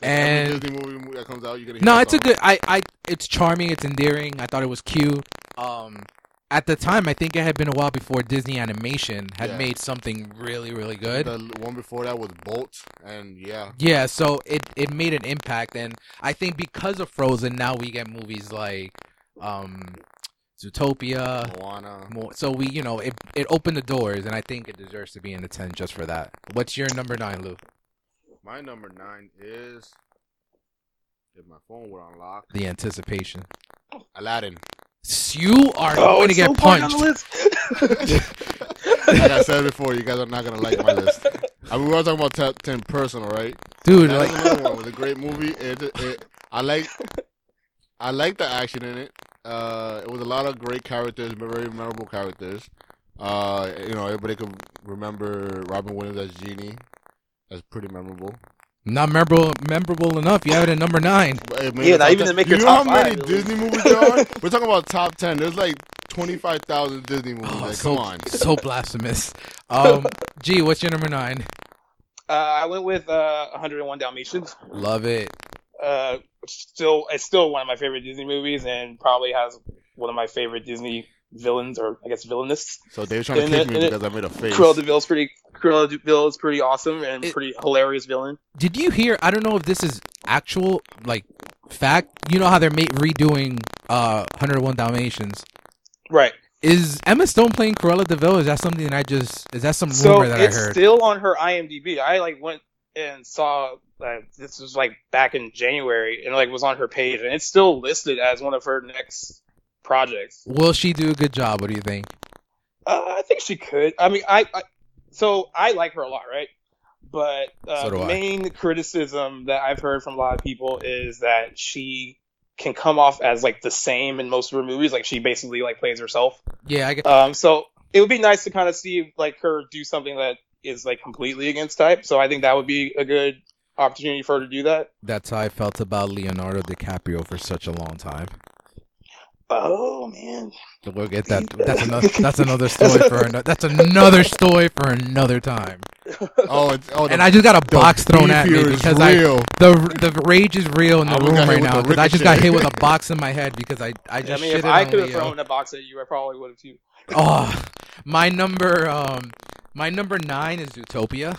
[SPEAKER 1] And-
[SPEAKER 2] Disney movie that comes out, you're gonna hear
[SPEAKER 1] No,
[SPEAKER 2] that
[SPEAKER 1] it's a good. I, I, it's charming. It's endearing. I thought it was cute. Um, at the time, I think it had been a while before Disney Animation had
[SPEAKER 2] Yeah.
[SPEAKER 1] made something really, really good.
[SPEAKER 2] The one before that was Bolt, and yeah,
[SPEAKER 1] Yeah, so it it made an impact, and I think because of Frozen, now we get movies like um, Zootopia.
[SPEAKER 2] Moana.
[SPEAKER 1] More, so we, you know, it it opened the doors, and I think it deserves to be in the ten just for that. What's your number nine, Lou?
[SPEAKER 2] My number nine is if my phone would unlock.
[SPEAKER 1] The anticipation.
[SPEAKER 2] Oh, Aladdin.
[SPEAKER 1] You are
[SPEAKER 3] oh,
[SPEAKER 1] going to get
[SPEAKER 3] so far down
[SPEAKER 1] punched.
[SPEAKER 3] the list. *laughs* *laughs*
[SPEAKER 2] like I said before, you guys are not gonna like my list. I mean, we were talking about top ten personal, right?
[SPEAKER 1] Dude,
[SPEAKER 2] That's
[SPEAKER 1] like
[SPEAKER 2] another one. It was a great movie. It, it, I like, I like the action in it. Uh, it was a lot of great characters, very memorable characters. Uh, you know, everybody could remember Robin Williams as Genie. That's pretty memorable.
[SPEAKER 1] not memorable memorable enough. You have it at number nine.
[SPEAKER 2] But it
[SPEAKER 3] Yeah, not even
[SPEAKER 2] 10.
[SPEAKER 3] to make
[SPEAKER 2] you
[SPEAKER 3] your
[SPEAKER 2] know
[SPEAKER 3] top
[SPEAKER 2] how many
[SPEAKER 3] five, at
[SPEAKER 2] Disney
[SPEAKER 3] least.
[SPEAKER 2] movies there are? We're talking about top ten. There's like twenty five thousand Disney movies.
[SPEAKER 1] Oh,
[SPEAKER 2] like,
[SPEAKER 1] so,
[SPEAKER 2] come on.
[SPEAKER 1] so blasphemous. Um, *laughs* G, what's your number nine?
[SPEAKER 3] Uh, I went with uh, 101 Dalmatians.
[SPEAKER 1] Love it.
[SPEAKER 3] Uh, still, it's still one of my favorite Disney movies, and probably has one of my favorite Disney villains, or I guess villainous.
[SPEAKER 2] So they're trying to
[SPEAKER 3] And
[SPEAKER 2] kick
[SPEAKER 3] it-
[SPEAKER 2] me
[SPEAKER 3] and it-
[SPEAKER 2] because I made a face.
[SPEAKER 3] Cruella de Vil's pretty. Cruella de Vil is pretty awesome and
[SPEAKER 1] It-
[SPEAKER 3] pretty hilarious villain.
[SPEAKER 1] Did you hear? I don't know if this is actual like fact. You know how they're ma- redoing uh 101 Dalmatians.
[SPEAKER 3] Right.
[SPEAKER 1] Is Emma Stone playing Cruella de Vil? Is that something that I just? Is that some
[SPEAKER 3] So
[SPEAKER 1] rumor that I heard?
[SPEAKER 3] it's still on her IMDb. I like went and saw uh, this was like back in January, and like was on her page, and it's still listed as one of her next projects.
[SPEAKER 1] Will she do a good job? What do you think?
[SPEAKER 3] Uh, I think she could. I mean, I, I so I like her a lot, right? But uh,
[SPEAKER 1] So
[SPEAKER 3] the
[SPEAKER 1] I.
[SPEAKER 3] main criticism that I've heard from a lot of people is that she can come off as like the same in most of her movies. Like she basically like plays herself.
[SPEAKER 1] Yeah, I get.
[SPEAKER 3] Um, so it would be nice to kind of see like her do something that is like completely against type. So I think that would be a good opportunity for her to do that.
[SPEAKER 1] That's how I felt about Leonardo DiCaprio for such a long time.
[SPEAKER 3] Oh man,
[SPEAKER 1] We'll get that. That's another. *laughs* That's another story for another. That's another story for another time.
[SPEAKER 2] Oh, it's, oh,
[SPEAKER 1] And I just got a box thrown at me because I
[SPEAKER 2] real.
[SPEAKER 1] the the rage is real in the
[SPEAKER 2] I
[SPEAKER 1] room right now
[SPEAKER 2] the
[SPEAKER 1] because I just got hit with a box in my head because I I
[SPEAKER 3] I
[SPEAKER 1] just
[SPEAKER 3] mean, if I could have thrown a box at you, I probably would have too.
[SPEAKER 1] Oh, my number um my number nine is Zootopia,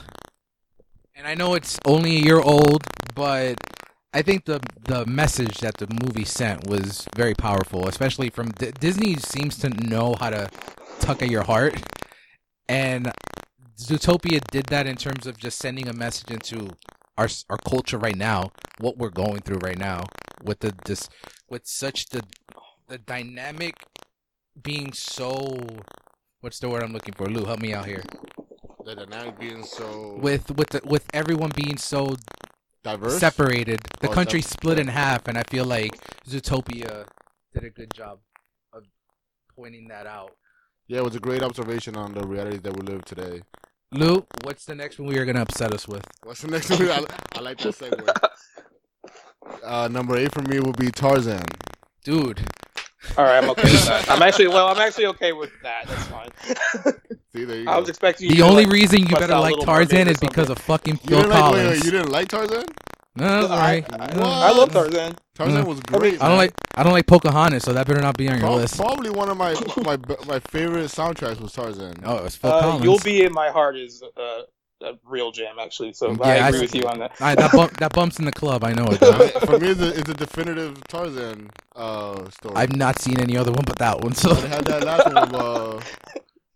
[SPEAKER 1] and I know it's only a year old, but I think the the message that the movie sent was very powerful, especially from D- Disney seems to know how to tuck at your heart, and Zootopia did that in terms of just sending a message into our our culture right now, what we're going through right now, with the this with such the the dynamic being so what's the word I'm looking for? Lou, help me out here.
[SPEAKER 2] The dynamic being so
[SPEAKER 1] With with the, with everyone being so
[SPEAKER 2] diverse.
[SPEAKER 1] separated, the
[SPEAKER 2] Oh,
[SPEAKER 1] country
[SPEAKER 2] sep-
[SPEAKER 1] split in half, and I feel like Zootopia did a good job of pointing that out.
[SPEAKER 2] Yeah, it was a great observation on the realities that we live today.
[SPEAKER 1] Lou, what's the next one we are gonna upset us with?
[SPEAKER 2] What's the next one? *laughs* I, I like that segue. *laughs* Uh, number eight for me would be Tarzan.
[SPEAKER 1] Dude,
[SPEAKER 3] All right, I'm okay with that. I'm actually well. I'm actually okay with that. That's fine.
[SPEAKER 2] See, there you
[SPEAKER 3] I
[SPEAKER 2] go.
[SPEAKER 3] was expecting you
[SPEAKER 1] the
[SPEAKER 3] to,
[SPEAKER 1] only
[SPEAKER 3] like,
[SPEAKER 1] reason you
[SPEAKER 3] bust
[SPEAKER 1] better
[SPEAKER 3] out
[SPEAKER 1] like
[SPEAKER 3] Little
[SPEAKER 1] Tarzan
[SPEAKER 3] or
[SPEAKER 1] is because of fucking
[SPEAKER 2] you
[SPEAKER 1] Phil
[SPEAKER 2] didn't like,
[SPEAKER 1] Collins.
[SPEAKER 2] wait, wait, you didn't like Tarzan?
[SPEAKER 1] no, that's
[SPEAKER 3] I,
[SPEAKER 1] alright.
[SPEAKER 3] I,
[SPEAKER 1] No.
[SPEAKER 3] I love Tarzan.
[SPEAKER 2] Tarzan was great.
[SPEAKER 1] I don't like I don't like Pocahontas, so that better not be on your
[SPEAKER 2] Pro-
[SPEAKER 1] list.
[SPEAKER 2] Probably one of my *laughs* my my favorite soundtracks was Tarzan.
[SPEAKER 1] Oh, it's Phil
[SPEAKER 3] Uh,
[SPEAKER 1] Collins.
[SPEAKER 3] You'll be in my heart is uh, a real jam actually. So
[SPEAKER 1] Yeah,
[SPEAKER 3] I
[SPEAKER 1] I
[SPEAKER 3] agree
[SPEAKER 1] see.
[SPEAKER 3] with you on that.
[SPEAKER 1] All right, that bump that bumps in the club. I know it. *laughs*
[SPEAKER 2] For me, it's a, it's a definitive Tarzan uh, story.
[SPEAKER 1] I've not seen any other one but that one. So
[SPEAKER 2] They had that last one with uh,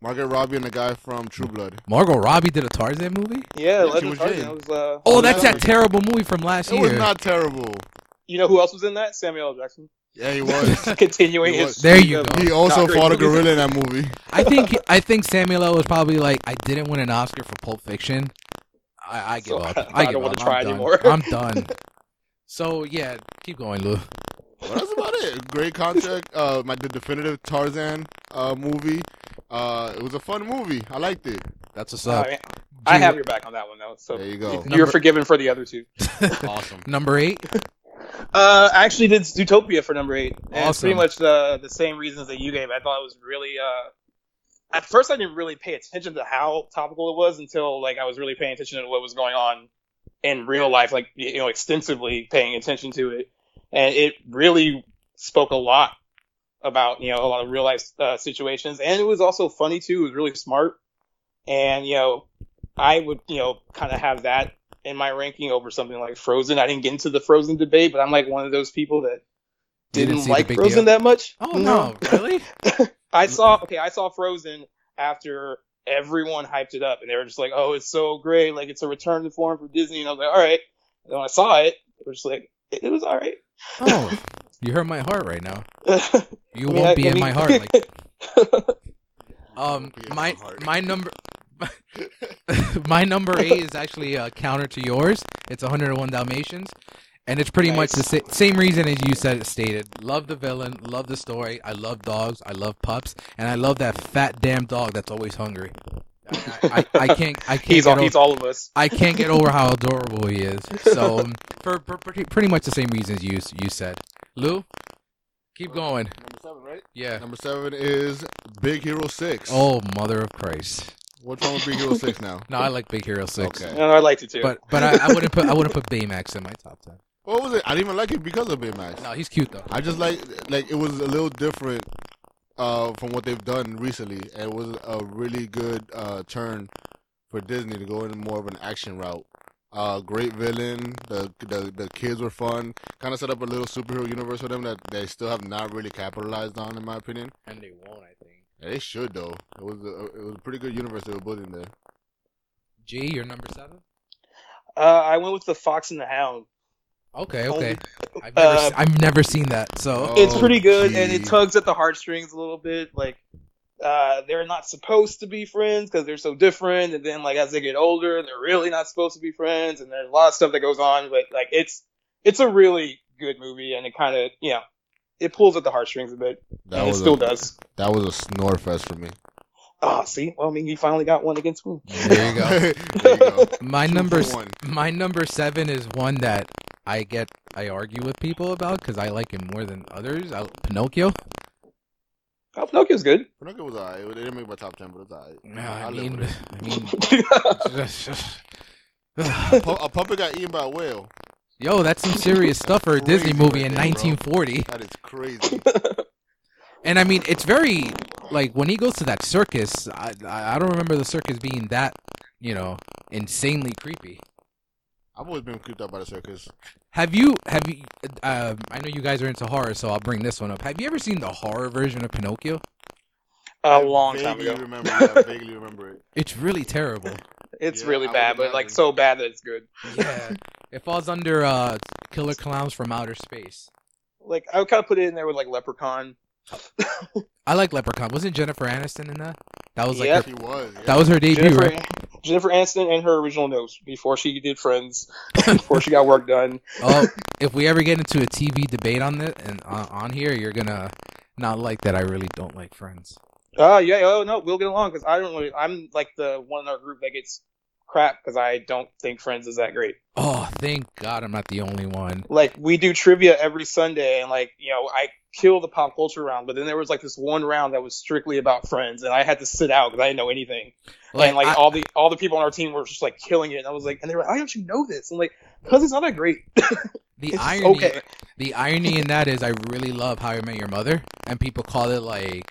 [SPEAKER 2] Margaret Robbie and the guy from True Blood.
[SPEAKER 1] Margot Robbie did a Tarzan movie.
[SPEAKER 3] Yeah,
[SPEAKER 2] Yeah, she
[SPEAKER 3] Legend
[SPEAKER 2] was
[SPEAKER 3] Tarzan. Was, uh,
[SPEAKER 1] Oh,
[SPEAKER 2] Oh,
[SPEAKER 1] that's
[SPEAKER 2] that
[SPEAKER 1] that terrible movie from last
[SPEAKER 2] It
[SPEAKER 1] year.
[SPEAKER 2] It was not terrible.
[SPEAKER 3] you know who else was in that? Samuel L. Jackson.
[SPEAKER 2] Yeah, he *laughs* was. *laughs*
[SPEAKER 3] Continuing
[SPEAKER 2] He
[SPEAKER 3] his.
[SPEAKER 2] was.
[SPEAKER 1] There you go.
[SPEAKER 2] he also
[SPEAKER 3] not
[SPEAKER 2] fought a gorilla in that *laughs* movie.
[SPEAKER 1] I think I think Samuel L was probably like I didn't win an Oscar for Pulp Fiction. I, I give
[SPEAKER 3] So,
[SPEAKER 1] up.
[SPEAKER 3] I
[SPEAKER 1] I,
[SPEAKER 3] don't
[SPEAKER 1] give
[SPEAKER 3] wanna try
[SPEAKER 1] I'm done.
[SPEAKER 3] anymore.
[SPEAKER 1] I'm done. So yeah, keep going, Lou.
[SPEAKER 2] Well, that's about it. Great contract. Uh, my the definitive Tarzan uh movie. Uh, it was a fun movie. I liked it.
[SPEAKER 1] That's what's
[SPEAKER 3] I,
[SPEAKER 1] up.
[SPEAKER 3] mean, I have your back on that one though. So
[SPEAKER 2] There you go.
[SPEAKER 3] you're
[SPEAKER 1] Number-
[SPEAKER 3] forgiven for the other two.
[SPEAKER 2] Awesome.
[SPEAKER 1] Number eight.
[SPEAKER 3] Uh, I actually did Zootopia for number eight, and it's pretty much the the same reasons that you gave. I thought it was really. Uh, at first, I didn't really pay attention to how topical it was until like I was really paying attention to what was going on in real life, like you know, extensively paying attention to it, and it really spoke a lot about you know a lot of real life uh, situations, and it was also funny too. It was really smart, and you know, I would you know kind of have that in my ranking over something like Frozen. I didn't get into the Frozen debate, but I'm like one of those people that
[SPEAKER 1] didn't
[SPEAKER 3] didn't, like Frozen
[SPEAKER 1] deal?
[SPEAKER 3] that much.
[SPEAKER 1] Oh no, *laughs* really?
[SPEAKER 3] I saw okay, I saw Frozen after everyone hyped it up and they were just like, Oh, it's so great, like it's a return to form for Disney and I was like, Alright. And when I saw it, it was just like it, it was alright.
[SPEAKER 1] Oh, *laughs* you hurt my heart right now. *laughs* You
[SPEAKER 3] I mean,
[SPEAKER 1] won't
[SPEAKER 3] I-
[SPEAKER 1] be
[SPEAKER 3] I
[SPEAKER 1] in my heart. Like um, my
[SPEAKER 2] my
[SPEAKER 1] my number. *laughs* my number eight is actually uh, counter to yours. It's 101 Dalmatians, and it's pretty much the sa- same reason as you said it stated. Love the villain, love the story. I love dogs. I love pups, and I love that fat damn dog that's always hungry. I, I, I can't. I can't.
[SPEAKER 3] he's
[SPEAKER 1] get
[SPEAKER 3] all
[SPEAKER 1] o-
[SPEAKER 3] he's all of us.
[SPEAKER 1] I can't get over how adorable he is. So *laughs* um, for, for pretty, pretty much the same reasons you you said. Lou, keep going.
[SPEAKER 2] Number seven, right?
[SPEAKER 1] Yeah.
[SPEAKER 2] Number seven is Big Hero Six.
[SPEAKER 1] Oh, mother of Christ!
[SPEAKER 2] What's wrong with Big Hero Six now?
[SPEAKER 1] No, I like Big Hero Six.
[SPEAKER 2] Okay.
[SPEAKER 3] No, I liked it too.
[SPEAKER 1] But but I, I wouldn't put I wouldn't put Baymax in my top ten.
[SPEAKER 2] What was it? I didn't even like it because of Baymax.
[SPEAKER 1] No, he's cute though.
[SPEAKER 2] I just like like it was a little different uh, from what they've done recently, and it was a really good uh, turn for Disney to go in more of an action route. Uh, great villain. The, the the kids were fun. Kind of set up a little superhero universe for them that they still have not really capitalized on, in my opinion.
[SPEAKER 1] And they won't, I think.
[SPEAKER 2] Yeah, they should though. It was a, it was a pretty good universe they were building there.
[SPEAKER 1] G, you're number seven.
[SPEAKER 3] uh, I went with the Fox and the Hound.
[SPEAKER 1] Okay,
[SPEAKER 3] Only-
[SPEAKER 1] okay. I've never
[SPEAKER 3] Uh,
[SPEAKER 1] I've never seen that. So
[SPEAKER 2] Oh,
[SPEAKER 3] it's pretty good and it tugs at the heartstrings a little bit like uh, they're not supposed to be friends because they're so different and then like as they get older they're really not supposed to be friends and there's a lot of stuff that goes on but like it's it's a really good movie and it kind of you know it pulls at the heartstrings a bit
[SPEAKER 2] That
[SPEAKER 3] and it still
[SPEAKER 2] a,
[SPEAKER 3] does
[SPEAKER 2] That was a snore fest for me.
[SPEAKER 3] oh see well i mean he finally got one against me
[SPEAKER 1] there you go. *laughs*
[SPEAKER 2] there you go. *laughs*
[SPEAKER 1] My
[SPEAKER 2] Two
[SPEAKER 1] number
[SPEAKER 2] one.
[SPEAKER 1] my number seven is one that I get I argue with people about because I like him more than others. I, Pinocchio.
[SPEAKER 3] oh pinocchio's good
[SPEAKER 2] Pinocchio was alright. It didn't make my top ten, but it was alright.
[SPEAKER 1] No,
[SPEAKER 2] I
[SPEAKER 1] I mean, I mean, *laughs*
[SPEAKER 2] A pu- a puppet got eaten by a whale.
[SPEAKER 1] Yo, that's some serious *laughs* stuff for a Disney movie
[SPEAKER 2] right
[SPEAKER 1] in
[SPEAKER 2] there, bro.
[SPEAKER 1] 1940.
[SPEAKER 2] That is crazy. *laughs*
[SPEAKER 1] And I mean, it's very like when he goes to that circus. I I I don't remember the circus being that you know insanely creepy.
[SPEAKER 2] I've always been creeped out by the circus.
[SPEAKER 1] Have you have you? Uh, I know you guys are into horror, so I'll bring this one up. Have you ever seen the horror version of Pinocchio?
[SPEAKER 3] a long time ago
[SPEAKER 2] Remember, yeah, I vaguely remember it.
[SPEAKER 1] It's really terrible. *laughs*
[SPEAKER 3] it's
[SPEAKER 2] Yeah,
[SPEAKER 3] really
[SPEAKER 2] I
[SPEAKER 3] bad but like so bad that it's good
[SPEAKER 1] Yeah, it falls under uh, Killer Clowns from Outer Space.
[SPEAKER 3] Like I would kind of put it in there with like Leprechaun.
[SPEAKER 1] I like Leprechaun. Wasn't Jennifer Aniston in that? That was like
[SPEAKER 3] Yeah.
[SPEAKER 1] her,
[SPEAKER 2] He was. yeah.
[SPEAKER 1] that was her debut,
[SPEAKER 3] Jennifer,
[SPEAKER 1] right?
[SPEAKER 3] Jennifer Aniston and her original notes before she did Friends, *laughs* before she got work done.
[SPEAKER 1] Oh, *laughs* if we ever get into a TV debate on this and uh, on here, you're gonna not like that. I really don't like Friends.
[SPEAKER 3] Oh yeah, oh no, we'll get along because I don't really. I'm like the one in our group that gets crap because I don't think Friends is that great.
[SPEAKER 1] Oh, thank God I'm not the only one.
[SPEAKER 3] Like we do trivia every Sunday, and like you know, I kill the pop culture round, but then there was like this one round that was strictly about Friends, and I had to sit out because I didn't know anything. and like
[SPEAKER 1] I-
[SPEAKER 3] all the all the people on our team were just like killing it, and I was like, and they were like, "Why don't you know this?" I'm like, "Cause it's not that great." *laughs*
[SPEAKER 1] the
[SPEAKER 3] It's
[SPEAKER 1] irony,
[SPEAKER 3] okay.
[SPEAKER 1] the irony in that is, I really love How I Met Your Mother, and people call it like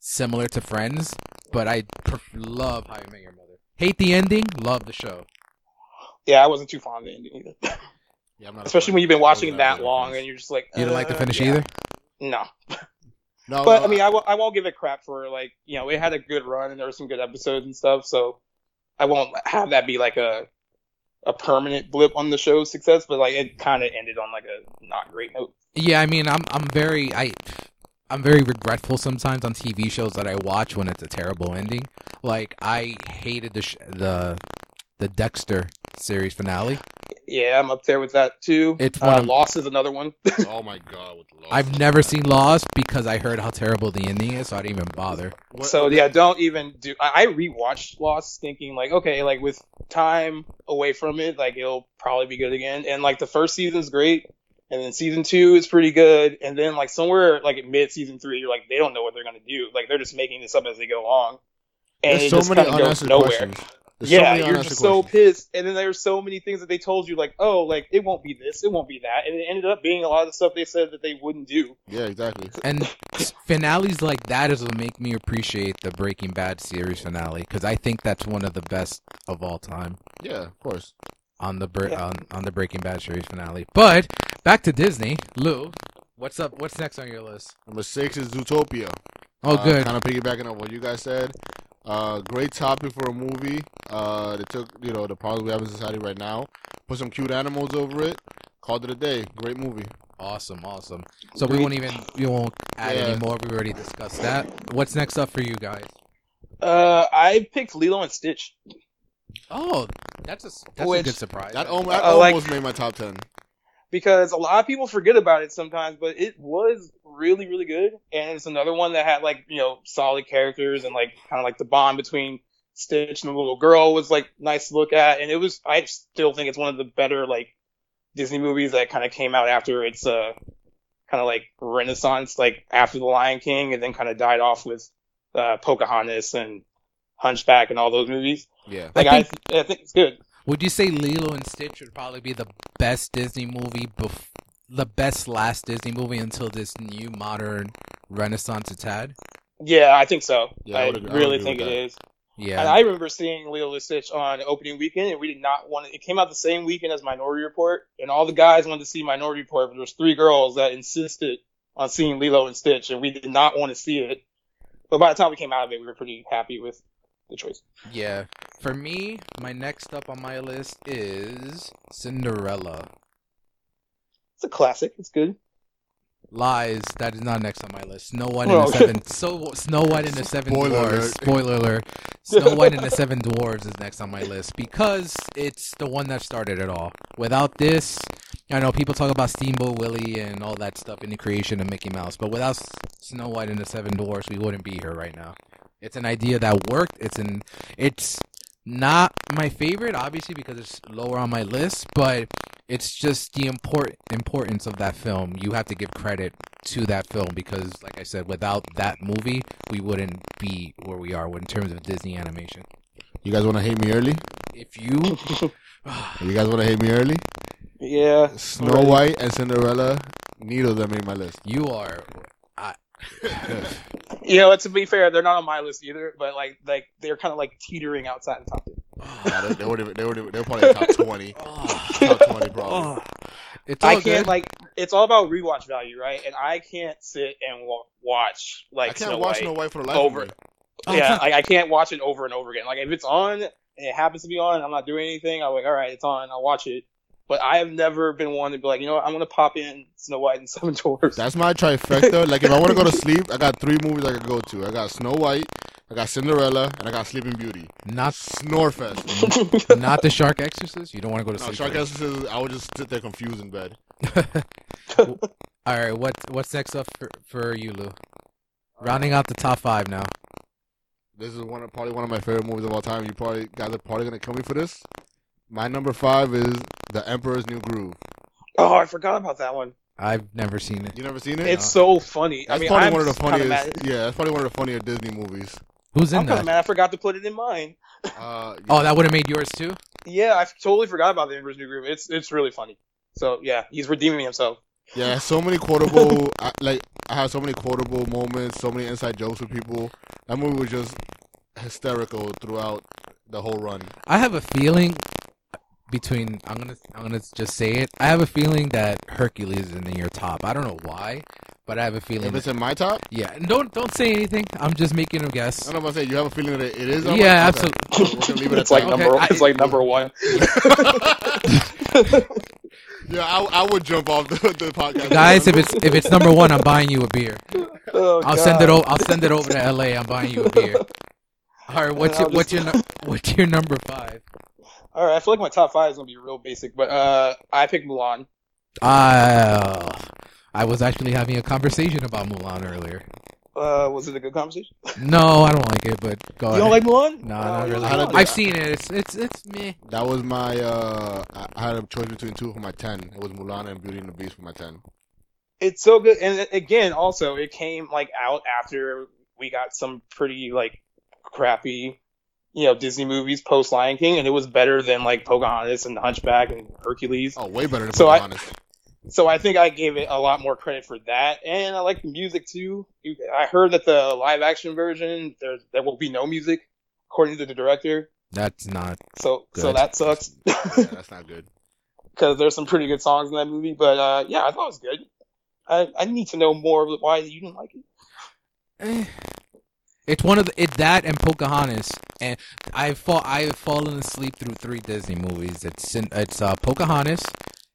[SPEAKER 1] similar to Friends, but I love How I Met Your Mother. Hate the ending, love the show.
[SPEAKER 3] Yeah, I wasn't too fond of the ending either,
[SPEAKER 2] Yeah, I'm not *laughs*
[SPEAKER 3] especially when you've been watching
[SPEAKER 2] was
[SPEAKER 3] it
[SPEAKER 2] not a
[SPEAKER 3] that long, and you're just like,
[SPEAKER 1] You didn't like the
[SPEAKER 3] uh,
[SPEAKER 1] finish
[SPEAKER 3] yeah.
[SPEAKER 1] either.
[SPEAKER 3] No, *laughs*
[SPEAKER 2] No,
[SPEAKER 3] but
[SPEAKER 2] no,
[SPEAKER 3] I mean, I, w- I won't give it crap for like you know it had a good run and there were some good episodes and stuff, so I won't have that be like a a permanent blip on the show's success. But like it kind of ended on like a not great note.
[SPEAKER 1] Yeah, I mean, I'm I'm very I I'm very regretful sometimes on TV shows that I watch when it's a terrible ending. Like I hated the sh- the the Dexter series finale.
[SPEAKER 3] Yeah, I'm up there with that too.
[SPEAKER 1] It's one
[SPEAKER 3] uh,
[SPEAKER 1] of-
[SPEAKER 3] Lost is another one. *laughs*
[SPEAKER 2] oh my god, with Lost.
[SPEAKER 1] I've never seen Lost because I heard how terrible the ending is, so I didn't even bother.
[SPEAKER 2] What-
[SPEAKER 3] so yeah, don't even do. I, I rewatched Lost, thinking like, okay, like with time away from it, like it'll probably be good again. And like the first season's great, and then season two is pretty good, and then like somewhere like at mid season three, you're like, they don't know what they're gonna do. Like they're just making this up as they go along, and
[SPEAKER 2] There's
[SPEAKER 3] it
[SPEAKER 2] so
[SPEAKER 3] just
[SPEAKER 2] many
[SPEAKER 3] kind of goes
[SPEAKER 2] unanswered
[SPEAKER 3] nowhere.
[SPEAKER 2] questions. There's so
[SPEAKER 3] yeah,
[SPEAKER 2] many
[SPEAKER 3] you're
[SPEAKER 2] unanswered
[SPEAKER 3] just so pissed, and then there's so many things that they told you, like, oh, like it won't be this, it won't be that, and it ended up being a lot of the stuff they said that they wouldn't do.
[SPEAKER 2] Yeah, exactly.
[SPEAKER 1] And finales like that is what make me appreciate the Breaking Bad series finale because I think that's one of the best of all time
[SPEAKER 2] Yeah, of course.
[SPEAKER 1] On the Bre-
[SPEAKER 3] Yeah.
[SPEAKER 1] on, on the Breaking Bad series finale. But back to Disney, Lou. What's up? What's next on your list?
[SPEAKER 2] Number six is Zootopia.
[SPEAKER 1] Oh, good.
[SPEAKER 2] Kind of piggybacking on what you guys said. Uh, great topic for a movie. Uh, they took you know the problems we have in society right now, put some cute animals over it, called it a day. Great movie.
[SPEAKER 1] Awesome, awesome. So we won't even we won't add
[SPEAKER 2] Yeah.
[SPEAKER 1] any more. We already discussed that. What's next up for you guys?
[SPEAKER 3] Uh, I picked Lilo and Stitch.
[SPEAKER 1] Oh, that's a that's a good surprise.
[SPEAKER 2] That, al- that
[SPEAKER 3] Uh, like-
[SPEAKER 2] almost made my top ten.
[SPEAKER 3] because a lot of people forget about it sometimes, but it was really, really good. And it's another one that had like, you know, solid characters and like kind of like the bond between Stitch and the little girl was like nice to look at. And it was, I still think it's one of the better like Disney movies that kind of came out after its, uh, kind of like renaissance, like after The Lion King and then kind of died off with, uh, Pocahontas and Hunchback and all those movies.
[SPEAKER 2] Yeah.
[SPEAKER 3] Like,
[SPEAKER 1] I
[SPEAKER 3] I, I think it's good.
[SPEAKER 1] Would you say Lilo and Stitch would probably be the best Disney movie, bef- the best last Disney movie until this new modern renaissance it's had?
[SPEAKER 3] Yeah, I think so.
[SPEAKER 2] Yeah, I
[SPEAKER 3] I,
[SPEAKER 2] would agree- I
[SPEAKER 3] really think
[SPEAKER 2] with
[SPEAKER 3] it
[SPEAKER 2] that.
[SPEAKER 3] is.
[SPEAKER 1] Yeah.
[SPEAKER 3] And I remember seeing Lilo and Stitch on opening weekend, and we did not want it. It came out the same weekend as Minority Report, and all the guys wanted to see Minority Report, but there was three girls that insisted on seeing Lilo and Stitch, and we did not want to see it. But by the time we came out of it, we were pretty happy with the choice.
[SPEAKER 1] yeah. For me, my next up on my list is Cinderella.
[SPEAKER 3] It's a classic. It's good.
[SPEAKER 1] Lies. That is not next on my list. Snow White
[SPEAKER 3] Well,
[SPEAKER 1] and the Seven. So Snow White and the Seven
[SPEAKER 2] Spoiler
[SPEAKER 1] Dwarfs.
[SPEAKER 2] alert.
[SPEAKER 1] Spoiler alert. Snow White and the Seven Dwarfs is next on my list because it's the one that started it all. Without this, I know people talk about Steamboat Willie and all that stuff in the creation of Mickey Mouse, but without Snow White and the Seven Dwarfs, we wouldn't be here right now. It's an idea that worked. It's an. It's not my favorite, obviously, because it's lower on my list, but it's just the import importance of that film. You have to give credit to that film because, like I said, without that movie, we wouldn't be where we are in terms of Disney animation.
[SPEAKER 2] You guys want to hate me early?
[SPEAKER 1] If you, *sighs*
[SPEAKER 2] You guys want to hate me early?
[SPEAKER 3] yeah.
[SPEAKER 2] Snow
[SPEAKER 3] Right.
[SPEAKER 2] White and Cinderella. Neither of them made my list.
[SPEAKER 1] you are, I, *laughs*
[SPEAKER 3] You know, to be fair, they're not on my list either, but like, like they're kind of like teetering outside the top ten.
[SPEAKER 2] Nah, they, they, were, they, were, they were probably in *laughs* top twenty.
[SPEAKER 1] oh,
[SPEAKER 2] top twenty probably.
[SPEAKER 1] it's all
[SPEAKER 3] I can't
[SPEAKER 1] good.
[SPEAKER 3] like. It's all about rewatch value, right? And I can't sit and wa- watch like
[SPEAKER 2] I can't
[SPEAKER 3] Snow
[SPEAKER 2] watch
[SPEAKER 3] White.
[SPEAKER 2] Snow White for the life
[SPEAKER 3] over-
[SPEAKER 2] of me.
[SPEAKER 1] Oh,
[SPEAKER 3] yeah,
[SPEAKER 1] it's
[SPEAKER 3] like I can't watch it over and over again. Like if it's on and it happens to be on, and I'm not doing anything. I'm like, all right, it's on. I'll watch it. But I have never been one to be like, you know what, I'm gonna pop in Snow White and *laughs* Seven Dwarfs.
[SPEAKER 2] That's my trifecta. like if I want to go to sleep, I got three movies I could go to. I got Snow White, I got Cinderella, and I got Sleeping Beauty.
[SPEAKER 1] Not
[SPEAKER 2] Snorefest. *laughs*
[SPEAKER 1] not the Shark Exorcist. You don't want to go to
[SPEAKER 2] no,
[SPEAKER 1] sleep.
[SPEAKER 2] Shark
[SPEAKER 1] for it.
[SPEAKER 2] Exorcist, I would just sit there confused in bed. *laughs*
[SPEAKER 1] All right, what's what's next up for for you, Lou? Rounding out the top five now.
[SPEAKER 2] This is one of, probably one of my favorite movies of all time. You probably guys are probably gonna kill me for this. My number five is The Emperor's New Groove.
[SPEAKER 3] oh, I forgot about that one.
[SPEAKER 1] I've never seen it.
[SPEAKER 2] You never seen it?
[SPEAKER 3] It's so funny.
[SPEAKER 2] That's
[SPEAKER 3] I mean,
[SPEAKER 2] probably
[SPEAKER 3] I'm
[SPEAKER 2] one of the
[SPEAKER 3] kinda
[SPEAKER 2] funniest. Yeah, that's probably one of the funnier Disney movies.
[SPEAKER 1] Who's in
[SPEAKER 3] I'm
[SPEAKER 1] that?
[SPEAKER 3] of mad. I forgot to put it in mine.
[SPEAKER 2] Uh,
[SPEAKER 1] Oh, that would have made yours too.
[SPEAKER 3] Yeah, I totally forgot about the Emperor's New Groove. It's it's really funny. So yeah, he's redeeming himself.
[SPEAKER 2] Yeah, so many quotable. *laughs* I, like I have so many quotable moments, so many inside jokes with people. That movie was just hysterical throughout the whole run.
[SPEAKER 1] I have a feeling between I'm gonna I'm gonna just say it. I have a feeling that Hercules is in your top. I don't know why, but I have a feeling.
[SPEAKER 2] If it's
[SPEAKER 1] That,
[SPEAKER 2] in my top,
[SPEAKER 1] yeah, and don't don't say anything. I'm just making a guess.
[SPEAKER 2] I don't know if I say you have a feeling that it is.
[SPEAKER 1] Yeah, absolutely.
[SPEAKER 2] Okay. We're gonna leave it
[SPEAKER 3] it's like.
[SPEAKER 1] Okay,
[SPEAKER 3] number
[SPEAKER 1] I-
[SPEAKER 3] it's like number one. *laughs*
[SPEAKER 2] yeah, I, I would jump off the, the podcast.
[SPEAKER 1] Guys, if it's if it's number one, I'm buying you a beer.
[SPEAKER 3] Oh,
[SPEAKER 1] I'll send it
[SPEAKER 3] God.
[SPEAKER 1] over. I'll send it over to L.A. I'm buying you a beer. All right, what's your what's
[SPEAKER 3] just-
[SPEAKER 1] your what's your number five?
[SPEAKER 3] All right, I feel like my top five is gonna be real basic, but uh, I picked Mulan.
[SPEAKER 1] Uh, I was actually having a conversation about Mulan earlier.
[SPEAKER 3] Uh, was it a good conversation? *laughs*
[SPEAKER 1] No, I don't like it, but go
[SPEAKER 3] You
[SPEAKER 1] ahead.
[SPEAKER 3] don't like Mulan?
[SPEAKER 1] No,
[SPEAKER 3] Oh,
[SPEAKER 1] not really.
[SPEAKER 3] don't
[SPEAKER 2] I
[SPEAKER 3] like
[SPEAKER 2] don't
[SPEAKER 3] Mulan?
[SPEAKER 1] I've seen it. It's it's it's me.
[SPEAKER 2] That was my. Uh, I I had a choice between two for my ten. It was Mulan and Beauty and the Beast for my ten.
[SPEAKER 3] It's so good, and again, also it came like out after we got some pretty like crappy, you know, Disney movies post Lion King, and it was better than like Pocahontas and Hunchback and Hercules.
[SPEAKER 2] Oh, way better than
[SPEAKER 3] So I-
[SPEAKER 2] Pocahontas.
[SPEAKER 3] So I think I gave it a lot more credit for that, and I like the music too. I heard that the live action version there there will be no music, according to the director.
[SPEAKER 1] That's not.
[SPEAKER 3] So so that sucks *laughs*
[SPEAKER 2] yeah, that's not good. *laughs*
[SPEAKER 3] because there's some pretty good songs in that movie. But uh, yeah, I thought it was good. I, I need to know more of why you didn't like it.
[SPEAKER 1] It's one of the it's that and Pocahontas, and I've fall I've fallen asleep through three Disney movies. It's Cin- it's uh, Pocahontas,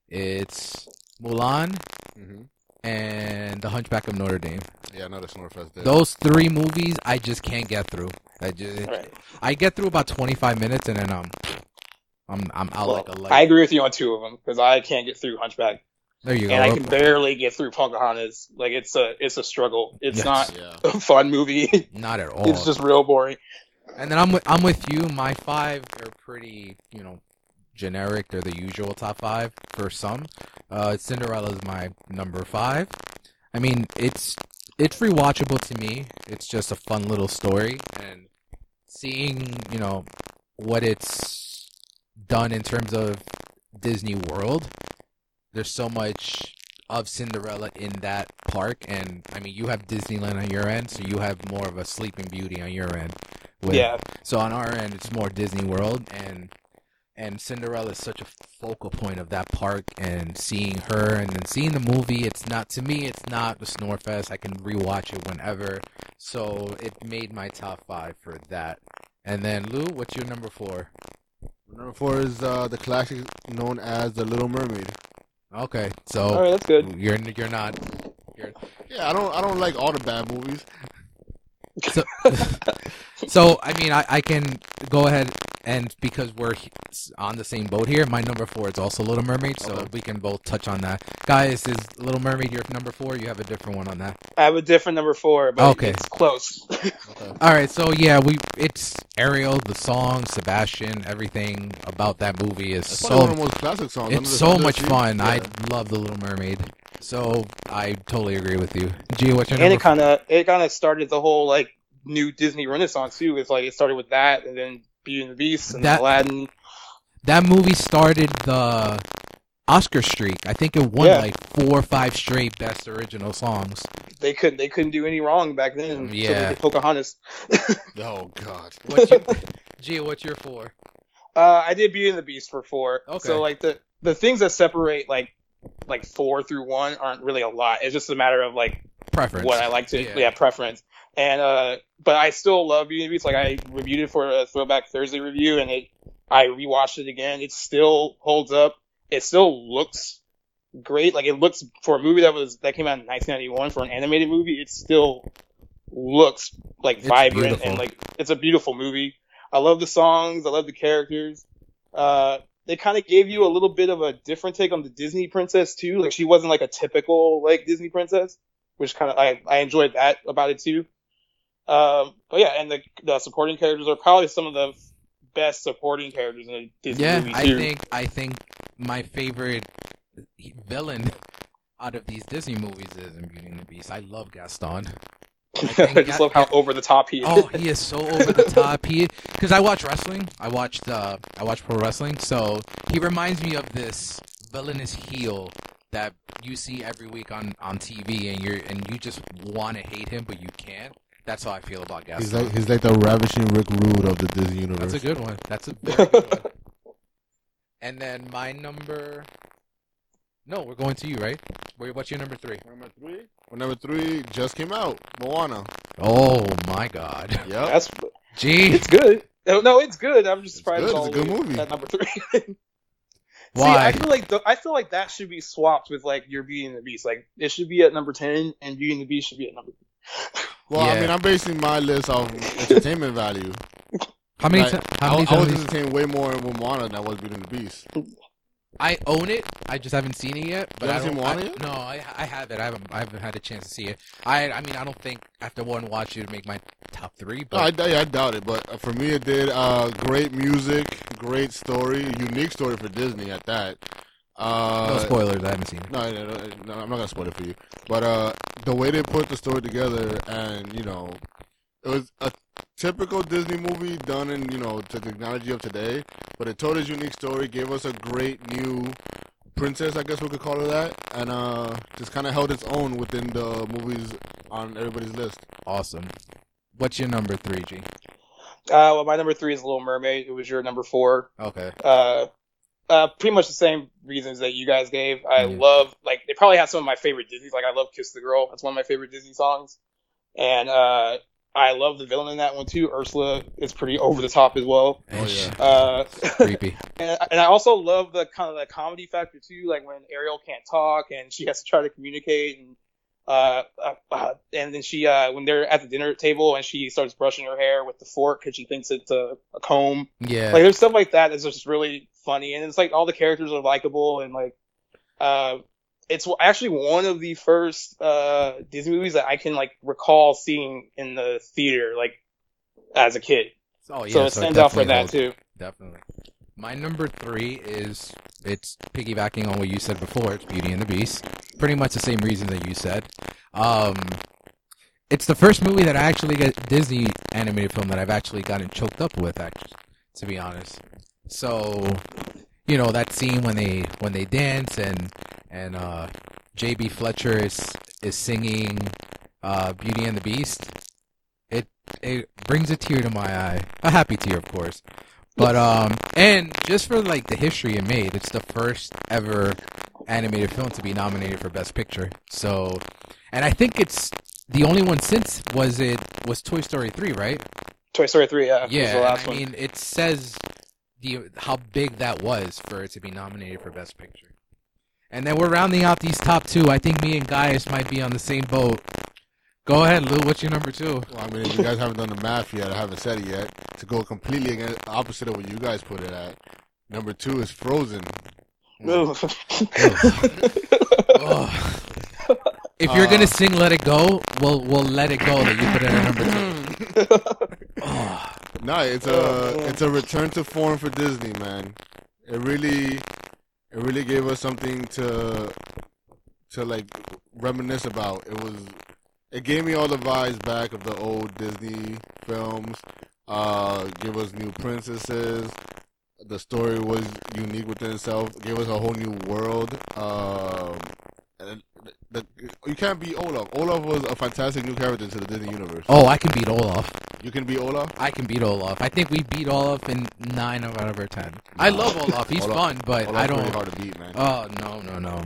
[SPEAKER 1] it's Mulan,
[SPEAKER 2] hmm
[SPEAKER 1] and The Hunchback of Notre Dame.
[SPEAKER 2] Yeah, another Snorefest there.
[SPEAKER 1] Those three movies I just can't get through. I just
[SPEAKER 3] All right.
[SPEAKER 1] I get through about twenty five minutes and then um I'm I'm out
[SPEAKER 3] Well,
[SPEAKER 1] like a light.
[SPEAKER 3] I agree with you on two of them because I can't get through Hunchback,
[SPEAKER 1] there you go.
[SPEAKER 3] and I can barely get through Pocahontas. Like it's a it's a struggle. It's
[SPEAKER 1] Yes.
[SPEAKER 3] not
[SPEAKER 2] yeah.
[SPEAKER 3] a fun movie. *laughs*
[SPEAKER 1] Not at all.
[SPEAKER 3] it's just real boring.
[SPEAKER 1] And then I'm with, I'm with you. My five are pretty, you know, generic. They're the usual top five for some. Uh, Cinderella is my number five. I mean, it's it's rewatchable to me. It's just a fun little story, and seeing you know what it's done in terms of Disney World. There's so much of Cinderella in that park, and I mean, you have Disneyland on your end, so you have more of a Sleeping Beauty on your end. with-
[SPEAKER 3] Yeah,
[SPEAKER 1] so on our end, it's more Disney World, and and Cinderella is such a focal point of that park. And seeing her, and then seeing the movie, it's not to me. It's not the Snorefest. I can rewatch it whenever. So it made my top five for that. And then Lou, what's your number four?
[SPEAKER 2] Number four is uh, the classic known as The Little Mermaid.
[SPEAKER 1] Okay, so
[SPEAKER 3] right, that's good.
[SPEAKER 1] you're you're not.
[SPEAKER 2] Yeah, I don't I don't like all the bad movies.
[SPEAKER 1] So, *laughs* so I mean, I, I can go ahead and because we're on the same boat here, my number four is also Little Mermaid, so
[SPEAKER 2] Okay.
[SPEAKER 1] we can both touch on that. Guys, is Little Mermaid your number four? You have a different one on that.
[SPEAKER 3] I have a different number four, but
[SPEAKER 1] Okay.
[SPEAKER 3] it's close.
[SPEAKER 2] Okay. *laughs*
[SPEAKER 1] All right, so yeah, we it's Ariel, the song, Sebastian, everything about that movie is
[SPEAKER 2] That's probably one
[SPEAKER 1] so
[SPEAKER 2] of the most classic songs.
[SPEAKER 1] It's so much
[SPEAKER 2] Sea.
[SPEAKER 1] fun. I love the Little Mermaid, so I totally agree with you. G, what's your
[SPEAKER 3] and
[SPEAKER 1] number?
[SPEAKER 3] it kind of it kind of started the whole like new Disney Renaissance too. It's like it started with that, and then Beauty and the Beast and
[SPEAKER 1] That-
[SPEAKER 3] Aladdin.
[SPEAKER 1] that movie started the Oscar streak. I think it won
[SPEAKER 3] Yeah.
[SPEAKER 1] like four or five straight best original songs.
[SPEAKER 3] They couldn't they couldn't do any wrong back then. until they
[SPEAKER 1] Yeah.
[SPEAKER 3] did Pocahontas. *laughs*
[SPEAKER 2] Oh God.
[SPEAKER 1] What's your, G, what's your four?
[SPEAKER 3] Uh, I did Beauty and the Beast for four.
[SPEAKER 1] Okay.
[SPEAKER 3] So like the the things that separate like like four through one aren't really a lot. It's just a matter of like
[SPEAKER 1] Preference.
[SPEAKER 3] what I like to
[SPEAKER 1] Yeah.
[SPEAKER 3] yeah, preference. And uh but I still love Beauty and the Beast. Like I reviewed it for a throwback Thursday review and it I rewatched it again. It still holds up. it still looks great. Like it looks for a movie that was that came out in 1991 for an animated movie. It still looks like
[SPEAKER 1] It's
[SPEAKER 3] vibrant
[SPEAKER 1] beautiful.
[SPEAKER 3] and like it's a beautiful movie. I love the songs. I love the characters. Uh, they kind of gave you a little bit of a different take on the Disney princess too. Like she wasn't like a typical like Disney princess, which kind of I I enjoyed that about it too. Um, but yeah, and the the supporting characters are probably some of the best supporting characters in a Disney
[SPEAKER 1] Yeah,
[SPEAKER 3] movie
[SPEAKER 1] I think I think my favorite villain out of these Disney movies is in Beauty and the Beast. I love Gaston. *laughs*
[SPEAKER 3] I,
[SPEAKER 1] think
[SPEAKER 3] just
[SPEAKER 1] that-
[SPEAKER 3] love how over the top he is.
[SPEAKER 1] Oh, he is so over the top. He because I watch wrestling. I watched uh I watch pro wrestling, so he reminds me of this villainous heel that you see every week on on TV, and you're and you just want to hate him, but you can't. That's how I feel about Gaston.
[SPEAKER 2] He's like he's like the ravishing Rick Rude of the Disney universe.
[SPEAKER 1] That's a good one. That's a *laughs* very good one. And then my number. No, we're going to you, right? Wait, What's your number three?
[SPEAKER 2] Number three. Well, number three just came out. Moana.
[SPEAKER 1] Oh my God, *laughs*
[SPEAKER 2] Yep.
[SPEAKER 3] That's
[SPEAKER 1] gee,
[SPEAKER 3] it's good. No, no, it's good. I'm just
[SPEAKER 2] It's
[SPEAKER 3] surprised
[SPEAKER 2] good. It's a good movie.
[SPEAKER 3] At number three. *laughs* See,
[SPEAKER 1] why?
[SPEAKER 3] I feel like the, I feel like that should be swapped with like your Beauty and the Beast. Like it should be at number ten, and Beauty and the Beast should be at number.
[SPEAKER 2] Well, I mean, I'm basing my list off entertainment value.
[SPEAKER 1] How many?
[SPEAKER 2] Like,
[SPEAKER 1] ti-
[SPEAKER 2] I,
[SPEAKER 1] how many
[SPEAKER 2] I was
[SPEAKER 1] times?
[SPEAKER 2] entertained way more with Moana than I was Beauty and the Beast.
[SPEAKER 1] I own it. I just haven't seen it yet. But
[SPEAKER 2] You
[SPEAKER 1] I
[SPEAKER 2] haven't
[SPEAKER 1] don't.
[SPEAKER 2] seen
[SPEAKER 1] I,
[SPEAKER 2] Moana yet?
[SPEAKER 1] no, I I have it. I haven't. I haven't had a chance to see it. I I mean, I don't think after one watch it would make my top three.
[SPEAKER 2] No, I,
[SPEAKER 1] But
[SPEAKER 2] I, I doubt it, but for me, it did. Uh, great music, great story, unique story for Disney at that. Uh,
[SPEAKER 1] no spoilers. I haven't seen it.
[SPEAKER 2] No, no, no, no, I'm not gonna spoil it for you. But uh, the way they put the story together, and you know, it was a typical Disney movie done in you know the technology of today. But it told its unique story, gave us a great new princess, I guess we could call her that, and uh, just kind of held its own within the movies on everybody's list.
[SPEAKER 1] Awesome. What's your number three, G?
[SPEAKER 3] Uh, well, my number three is Little Mermaid. It was your number four.
[SPEAKER 1] Okay.
[SPEAKER 3] Uh, uh, pretty much the same reasons that you guys gave. I
[SPEAKER 1] Yeah.
[SPEAKER 3] love like they probably have some of my favorite Disney. Like I love Kiss the Girl. That's one of my favorite Disney songs. And uh, I love the villain in that one too. Ursula is pretty over the top as well.
[SPEAKER 2] Oh, yeah.
[SPEAKER 3] Uh,
[SPEAKER 1] Creepy. *laughs*
[SPEAKER 3] and, and I also love the kind of the comedy factor too, like when Ariel can't talk and she has to try to communicate, and uh, uh, uh and then she uh, when they're at the dinner table and she starts brushing her hair with the fork because she thinks it's a, a comb.
[SPEAKER 1] Yeah.
[SPEAKER 3] Like there's stuff like that that's just really funny, and it's like all the characters are likable and like, uh, it's actually one of the first uh Disney movies that I can like recall seeing in the theater like as a kid.
[SPEAKER 1] oh yeah.
[SPEAKER 3] so it stands out for that
[SPEAKER 1] holds-
[SPEAKER 3] too.
[SPEAKER 1] Definitely. My number three is it's piggybacking on what you said before. It's Beauty and the Beast. Pretty much the same reason that you said. Um, it's the first movie that I actually get Disney animated film that I've actually gotten choked up with. Actually, to be honest. So, you know that scene when they when they dance and and uh, J.B. Fletcher is is singing uh, Beauty and the Beast. It it brings a tear to my eye. A happy tear, of course. But um, and just for like the history it made, it's the first ever animated film to be nominated for Best Picture. So, and I think it's the only one since was it was Toy Story three, right?
[SPEAKER 3] Toy Story three, yeah, was
[SPEAKER 1] Yeah,
[SPEAKER 3] the last
[SPEAKER 1] I
[SPEAKER 3] one.
[SPEAKER 1] mean it says the how big that was for it to be nominated for Best Picture. And then we're rounding out these top two. I think me and Gaius might be on the same boat. Go ahead, Lou. What's your number two?
[SPEAKER 2] Well, I mean, if you guys haven't done the math yet, I haven't said it yet. To go completely against opposite of what you guys put it at, number two is Frozen.
[SPEAKER 1] Ugh. *laughs* If you're
[SPEAKER 2] Uh,
[SPEAKER 1] gonna sing "Let It Go," we'll we'll let it go that you put it at number two. *laughs* Ugh.
[SPEAKER 2] No, it's a
[SPEAKER 3] Oh,
[SPEAKER 2] it's a return to form for Disney, man. It really it really gave us something to to like reminisce about. It was it gave me all the vibes back of the old Disney films. Uh, give us new princesses. The story was unique within itself. Gave us a whole new world. Um, and the, you can't beat Olaf. Olaf was a fantastic new character to the Disney universe.
[SPEAKER 1] Oh, I can beat Olaf.
[SPEAKER 2] You can beat Olaf.
[SPEAKER 1] I can beat Olaf. I think we beat Olaf in nine out of our ten. I love Olaf. He's
[SPEAKER 2] Olaf-
[SPEAKER 1] fun, but
[SPEAKER 2] Olaf's
[SPEAKER 1] I don't.
[SPEAKER 2] hard to beat, man.
[SPEAKER 1] Oh no no no.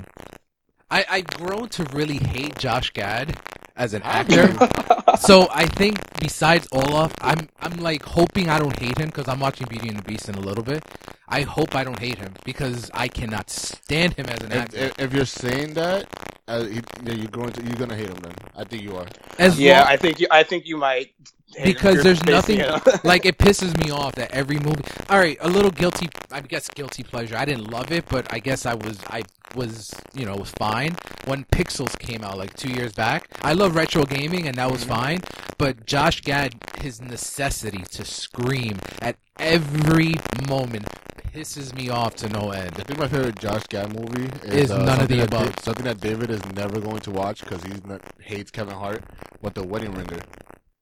[SPEAKER 1] I I've grown to really hate Josh Gad as an actor. *laughs* so I think besides Olaf, I'm I'm like hoping I don't hate him because I'm watching Beauty and the Beast in a little bit. I hope I don't hate him because I cannot stand him as an
[SPEAKER 2] If,
[SPEAKER 1] actor.
[SPEAKER 2] if, if you're saying that, uh, he, yeah, you're going to you're gonna hate him. Then I think you are.
[SPEAKER 1] as
[SPEAKER 3] Yeah,
[SPEAKER 1] long-
[SPEAKER 3] I think you. I think you might. Hate him.
[SPEAKER 1] Because there's
[SPEAKER 3] basing
[SPEAKER 1] nothing-
[SPEAKER 3] it on- *laughs*
[SPEAKER 1] like it pisses me off that every movie. All right, a little guilty. I guess guilty pleasure. I didn't love it, but I guess I was. I was. You know, was fine when Pixels came out like two years back. I love retro gaming, and that was fine. But Josh Gad, his necessity to scream at every moment pisses me off to no end.
[SPEAKER 2] I think my favorite Josh Gad movie is,
[SPEAKER 1] Is
[SPEAKER 2] uh,
[SPEAKER 1] none of the
[SPEAKER 2] that Da-
[SPEAKER 1] above.
[SPEAKER 2] something that David is never going to watch because he hates Kevin Hart. But the Wedding Ringer.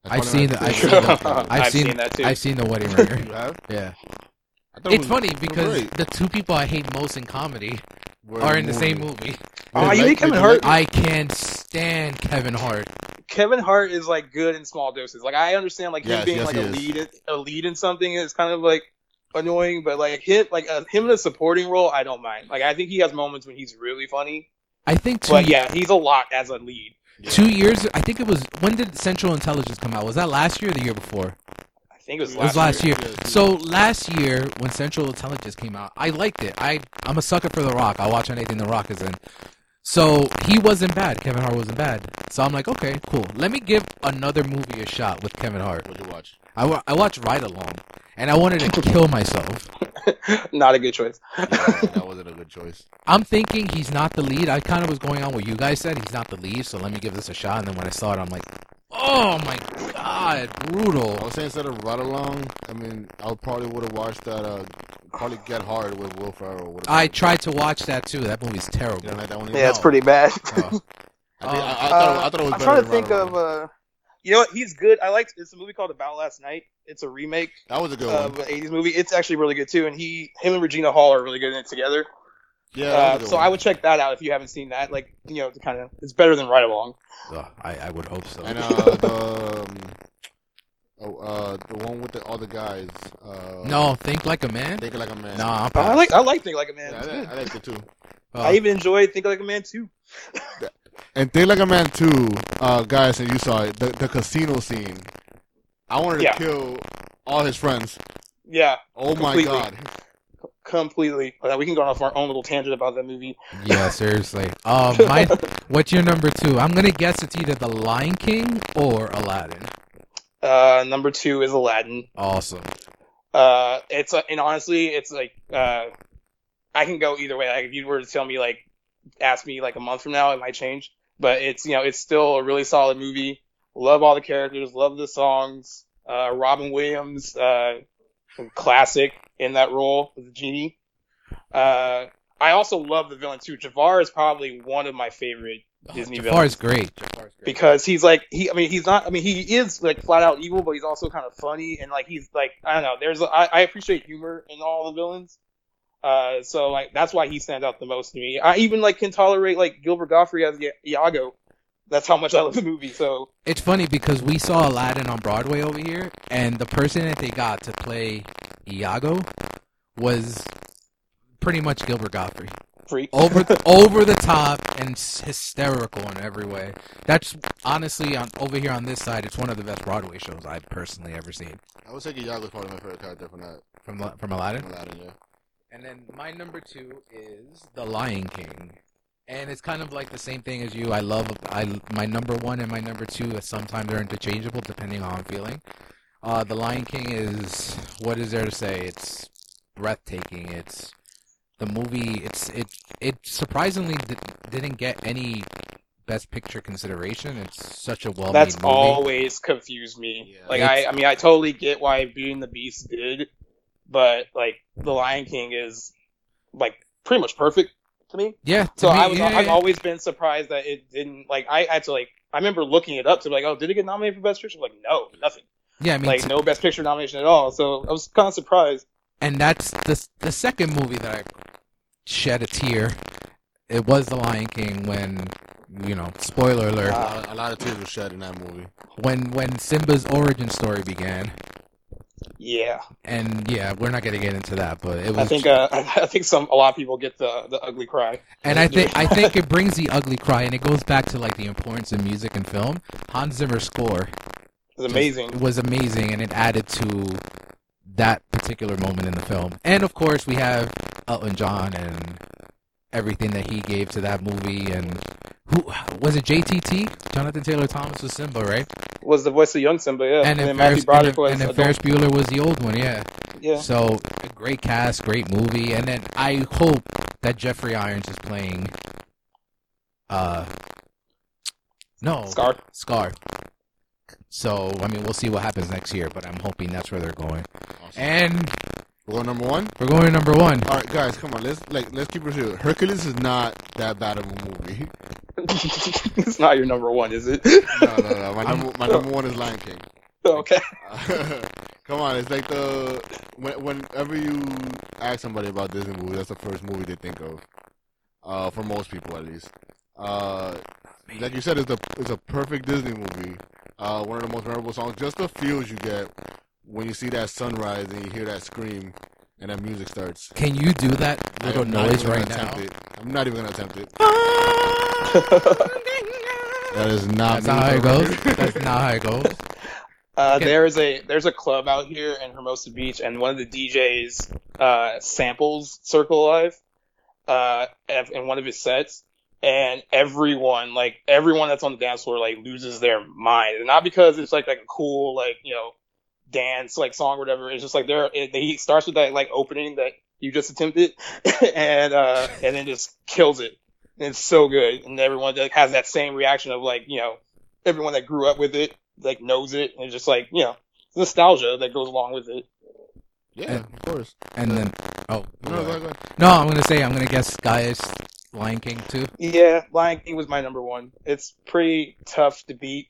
[SPEAKER 2] That's
[SPEAKER 1] I've seen
[SPEAKER 2] my
[SPEAKER 1] the- I've seen the- *laughs* I've
[SPEAKER 3] I've
[SPEAKER 1] seen-
[SPEAKER 3] seen that too.
[SPEAKER 1] I've seen the Wedding Ringer.
[SPEAKER 2] You have?
[SPEAKER 1] Yeah,
[SPEAKER 2] I thought it
[SPEAKER 1] it's funny because
[SPEAKER 2] great.
[SPEAKER 1] the two people I hate most in comedy
[SPEAKER 2] Were
[SPEAKER 1] are in the same movie. *laughs*
[SPEAKER 3] Oh, you hate Kevin Hart?
[SPEAKER 1] I can't stand Kevin Hart.
[SPEAKER 3] Kevin Hart is like good in small doses. Like I understand like him being
[SPEAKER 2] yes,
[SPEAKER 3] like a
[SPEAKER 2] is.
[SPEAKER 3] lead in, a lead in something is kind of like annoying, but like him like uh, him in a supporting role, I don't mind. Like I think he has moments when he's really funny.
[SPEAKER 1] I think two,
[SPEAKER 3] But yeah, he's a lot as a lead.
[SPEAKER 1] Two years. I think it was. When did Central Intelligence come out? Was that last year or the year before?
[SPEAKER 3] I think it was last,
[SPEAKER 1] It was
[SPEAKER 3] last,
[SPEAKER 1] last year. So last year when Central Intelligence came out, I liked it. I I'm a sucker for The Rock. I watch anything The Rock is in. So he wasn't bad. Kevin Hart wasn't bad. So I'm like, okay, cool. Let me give another movie a shot with Kevin Hart.
[SPEAKER 2] What'd you watch?
[SPEAKER 1] I, wa- I watched Ride Along, and I wanted to kill myself. *laughs*
[SPEAKER 3] Not a good choice.
[SPEAKER 2] Yeah, that wasn't a good choice.
[SPEAKER 1] I'm thinking he's not the lead. I kind of was going on what you guys said. He's not the lead, so let me give this a shot. And then when I saw it, I'm like, oh my god, brutal.
[SPEAKER 2] I was saying instead of Ride Along, I mean, I probably would have watched that. Uh, probably Get Hard with Will Ferrell. would've
[SPEAKER 1] I tried to watch that too. That movie's
[SPEAKER 2] You
[SPEAKER 1] terrible.
[SPEAKER 2] like that one?
[SPEAKER 3] Yeah, it's
[SPEAKER 1] No.
[SPEAKER 3] pretty bad.
[SPEAKER 1] Oh.
[SPEAKER 2] I, think, I, I,
[SPEAKER 3] Uh,
[SPEAKER 2] thought, I thought it was
[SPEAKER 3] I'm trying to think of. Uh, you know what? He's good. I liked. It's a movie called About Last Night. It's a remake
[SPEAKER 2] that was a good
[SPEAKER 3] of
[SPEAKER 2] one.
[SPEAKER 3] an '80s movie. It's actually really good too. And he, him, and Regina Hall are really good in it together.
[SPEAKER 2] Yeah,
[SPEAKER 3] Uh,
[SPEAKER 2] was a good
[SPEAKER 3] so
[SPEAKER 2] one.
[SPEAKER 3] I would check that out if you haven't seen that. Like, you know, to kind of, it's better than Ride Along.
[SPEAKER 1] Ugh, I, I would hope so.
[SPEAKER 2] And uh, *laughs* the um, oh, uh, the one with the, other guys. Uh,
[SPEAKER 1] no, think like a man.
[SPEAKER 2] Think like a man.
[SPEAKER 1] Nah, I'm
[SPEAKER 3] Oh, I like, I like Think Like a Man.
[SPEAKER 2] Yeah, I, like-
[SPEAKER 3] good.
[SPEAKER 2] I liked it too. *laughs*
[SPEAKER 1] Uh,
[SPEAKER 3] I even enjoyed Think Like a Man too.
[SPEAKER 2] And Think Like a Man too, uh, guys, and you saw it, the, the casino scene. I wanted to
[SPEAKER 3] Yeah.
[SPEAKER 2] kill all his friends.
[SPEAKER 3] Yeah,
[SPEAKER 2] Oh
[SPEAKER 3] Completely.
[SPEAKER 2] my god.
[SPEAKER 3] completely. Uh, we can go off our own little tangent about that movie.
[SPEAKER 1] yeah, *laughs* seriously. Um, my, what's your number two? I'm gonna guess it's either The Lion King or Aladdin.
[SPEAKER 3] Uh, number two is Aladdin.
[SPEAKER 1] Awesome.
[SPEAKER 3] Uh, it's uh, and honestly, it's like uh, I can go either way. Like if you were to tell me like, ask me like a month from now, it might change. But it's you know it's still a really solid movie. Love all the characters. Love the songs. Uh, Robin Williams, uh, classic in that role as the genie. Uh, I also love the villain too. Jafar is probably one of my favorite Disney
[SPEAKER 1] Jafar's
[SPEAKER 3] villains
[SPEAKER 1] great. Jafar's great.
[SPEAKER 3] because he's like he I mean he's not I mean he is like flat out evil but he's also kind of funny and like he's like I don't know there's a, I, I appreciate humor in all the villains uh so like that's why he stands out the most to me I even like can tolerate like Gilbert Gottfried as I- Iago that's how much I love the movie so
[SPEAKER 1] It's funny because we saw Aladdin on Broadway over here, and the person that they got to play Iago was pretty much Gilbert Gottfried.
[SPEAKER 3] freak
[SPEAKER 1] Over *laughs* over the top and hysterical in every way. That's honestly on over here on this side. It's one of the best Broadway shows I've personally ever seen
[SPEAKER 2] I would say Iago's probably my favorite character from that.
[SPEAKER 1] from from Aladdin.
[SPEAKER 2] From Aladdin, yeah.
[SPEAKER 1] And then my number two is The Lion King. And it's kind of like the same thing as you. I love I my number one and my number two. Sometimes they're interchangeable depending on how I'm feeling. Uh, the Lion King is what is there to say? It's breathtaking. It's the movie. It's it it surprisingly di- didn't get any Best Picture consideration. It's such a well
[SPEAKER 3] that's
[SPEAKER 1] movie.
[SPEAKER 3] always confused me
[SPEAKER 2] Yeah.
[SPEAKER 3] like I I mean I totally get why Beauty and the Beast did but like The Lion King is like pretty much perfect to me
[SPEAKER 1] yeah. to
[SPEAKER 3] So
[SPEAKER 1] me,
[SPEAKER 3] I was,
[SPEAKER 1] yeah,
[SPEAKER 3] I've
[SPEAKER 1] yeah.
[SPEAKER 3] always been surprised that it didn't like. I had to like. I remember looking it up to be like, oh, did it get nominated for Best Picture? Like, no, nothing.
[SPEAKER 1] yeah. I mean,
[SPEAKER 3] like, no Best Picture nomination at all. So I was kind of surprised.
[SPEAKER 1] and that's the the second movie that I shed a tear. It was The Lion King when you know, spoiler alert,
[SPEAKER 2] A
[SPEAKER 3] Ah.
[SPEAKER 2] a lot of tears were shed in that movie.
[SPEAKER 1] when when Simba's origin story began.
[SPEAKER 3] Yeah,
[SPEAKER 1] And yeah, we're not gonna get into that, but it was.
[SPEAKER 3] I think uh, *laughs* I think some a lot of people get the the ugly cry.
[SPEAKER 1] and I think I think it brings the ugly cry, and it goes back to like the importance of music and film. Hans Zimmer's score
[SPEAKER 3] was amazing.
[SPEAKER 1] was amazing, and it added to that particular moment in the film. And of course, we have Elton John and everything that he gave to that movie. And who was it? JTT, Jonathan Taylor Thomas was Simba, right?
[SPEAKER 3] Was the voice of young Simba, yeah.
[SPEAKER 1] And then,
[SPEAKER 3] then
[SPEAKER 1] Ferris,
[SPEAKER 3] Matthew Broderick
[SPEAKER 1] and then,
[SPEAKER 3] was
[SPEAKER 1] and then. Ferris Bueller was the old one, yeah.
[SPEAKER 3] yeah.
[SPEAKER 1] So a great cast, great movie, and then I hope that Jeffrey Irons is playing. Uh, no,
[SPEAKER 3] Scar.
[SPEAKER 1] Scar. So I mean, we'll see what happens next year, but I'm hoping that's where they're going.
[SPEAKER 2] Awesome.
[SPEAKER 1] And
[SPEAKER 2] We're going number one.
[SPEAKER 1] we're going number one.
[SPEAKER 2] All right, guys, come on. Let's like let's keep it real. Hercules is not that bad of a movie. *laughs*
[SPEAKER 3] it's not your number one, is it?
[SPEAKER 2] No, no, no. My number my number one is Lion King.
[SPEAKER 3] okay. *laughs*
[SPEAKER 2] Come on, it's like the when, whenever you ask somebody about Disney movie, that's the first movie they think of. Uh, for most people, at least. Uh, like you said, it's a it's a perfect Disney movie. Uh, one of the most memorable songs. Just the feels you get when you see that sunrise and you hear that scream and that music starts.
[SPEAKER 1] Can you do that
[SPEAKER 2] I
[SPEAKER 1] little
[SPEAKER 2] am not
[SPEAKER 1] noise right now?
[SPEAKER 2] It. I'm not even gonna attempt it. *laughs* That is not.
[SPEAKER 1] That's
[SPEAKER 2] me
[SPEAKER 1] not how it goes. That's not how it goes. *laughs*
[SPEAKER 3] Uh,
[SPEAKER 1] Okay.
[SPEAKER 3] There is a there's a club out here in Hermosa Beach, and one of the DJs uh, samples Circle Live uh, in one of his sets, and everyone like everyone that's on the dance floor like loses their mind, and not because it's like like a cool like you know dance like song or whatever. It's just like there it, he starts with that like opening that you just attempted, *laughs* and uh, and then just kills it. And it's so good, and everyone like, has that same reaction of like you know everyone that grew up with it like knows it, and it's just like you know nostalgia that goes along with it.
[SPEAKER 2] Yeah, of course.
[SPEAKER 1] And then, oh,
[SPEAKER 2] No, go ahead, go ahead.
[SPEAKER 1] no, I'm gonna say I'm gonna guess Gaius Lion King too.
[SPEAKER 3] Yeah, Lion King was my number one. It's pretty tough to beat.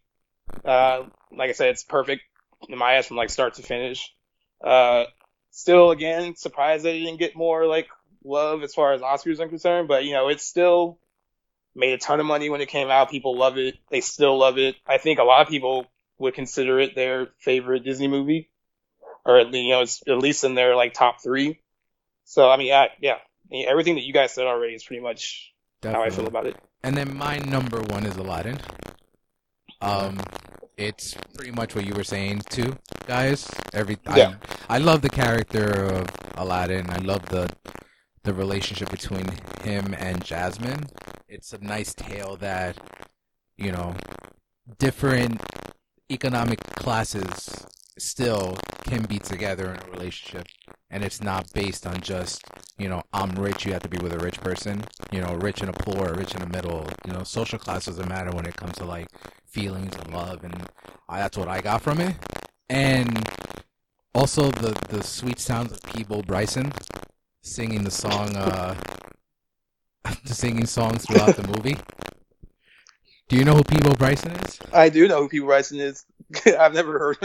[SPEAKER 3] Uh, like I said, it's perfect in my eyes from like start to finish. Uh, still, again, surprised that it didn't get more like love as far as Oscars are concerned, but you know, it's still made a ton of money when it came out. People love it. They still love it. I think a lot of people would consider it their favorite Disney movie, or at least, you know, it's at least in their like top three. So I mean, I, yeah, I mean, everything that you guys said already is pretty much how I feel about it.
[SPEAKER 1] And then my number one is Aladdin. Um, it's pretty much what you were saying too, guys. Every
[SPEAKER 3] Yeah.
[SPEAKER 1] I, I love the character of Aladdin. I love the the relationship between him and Jasmine. It's a nice tale that you know different economic classes still can be together in a relationship and it's not based on just you know i'm rich you have to be with a rich person you know rich and a poor rich and a middle you know social class doesn't matter when it comes to like feelings and love and I, that's what i got from it and also the the sweet sounds of Peabo Bryson singing the song uh *laughs* singing songs throughout the movie do you know who Peabo Bryson is
[SPEAKER 3] I do know who Peabo Bryson is. *laughs* I've never heard.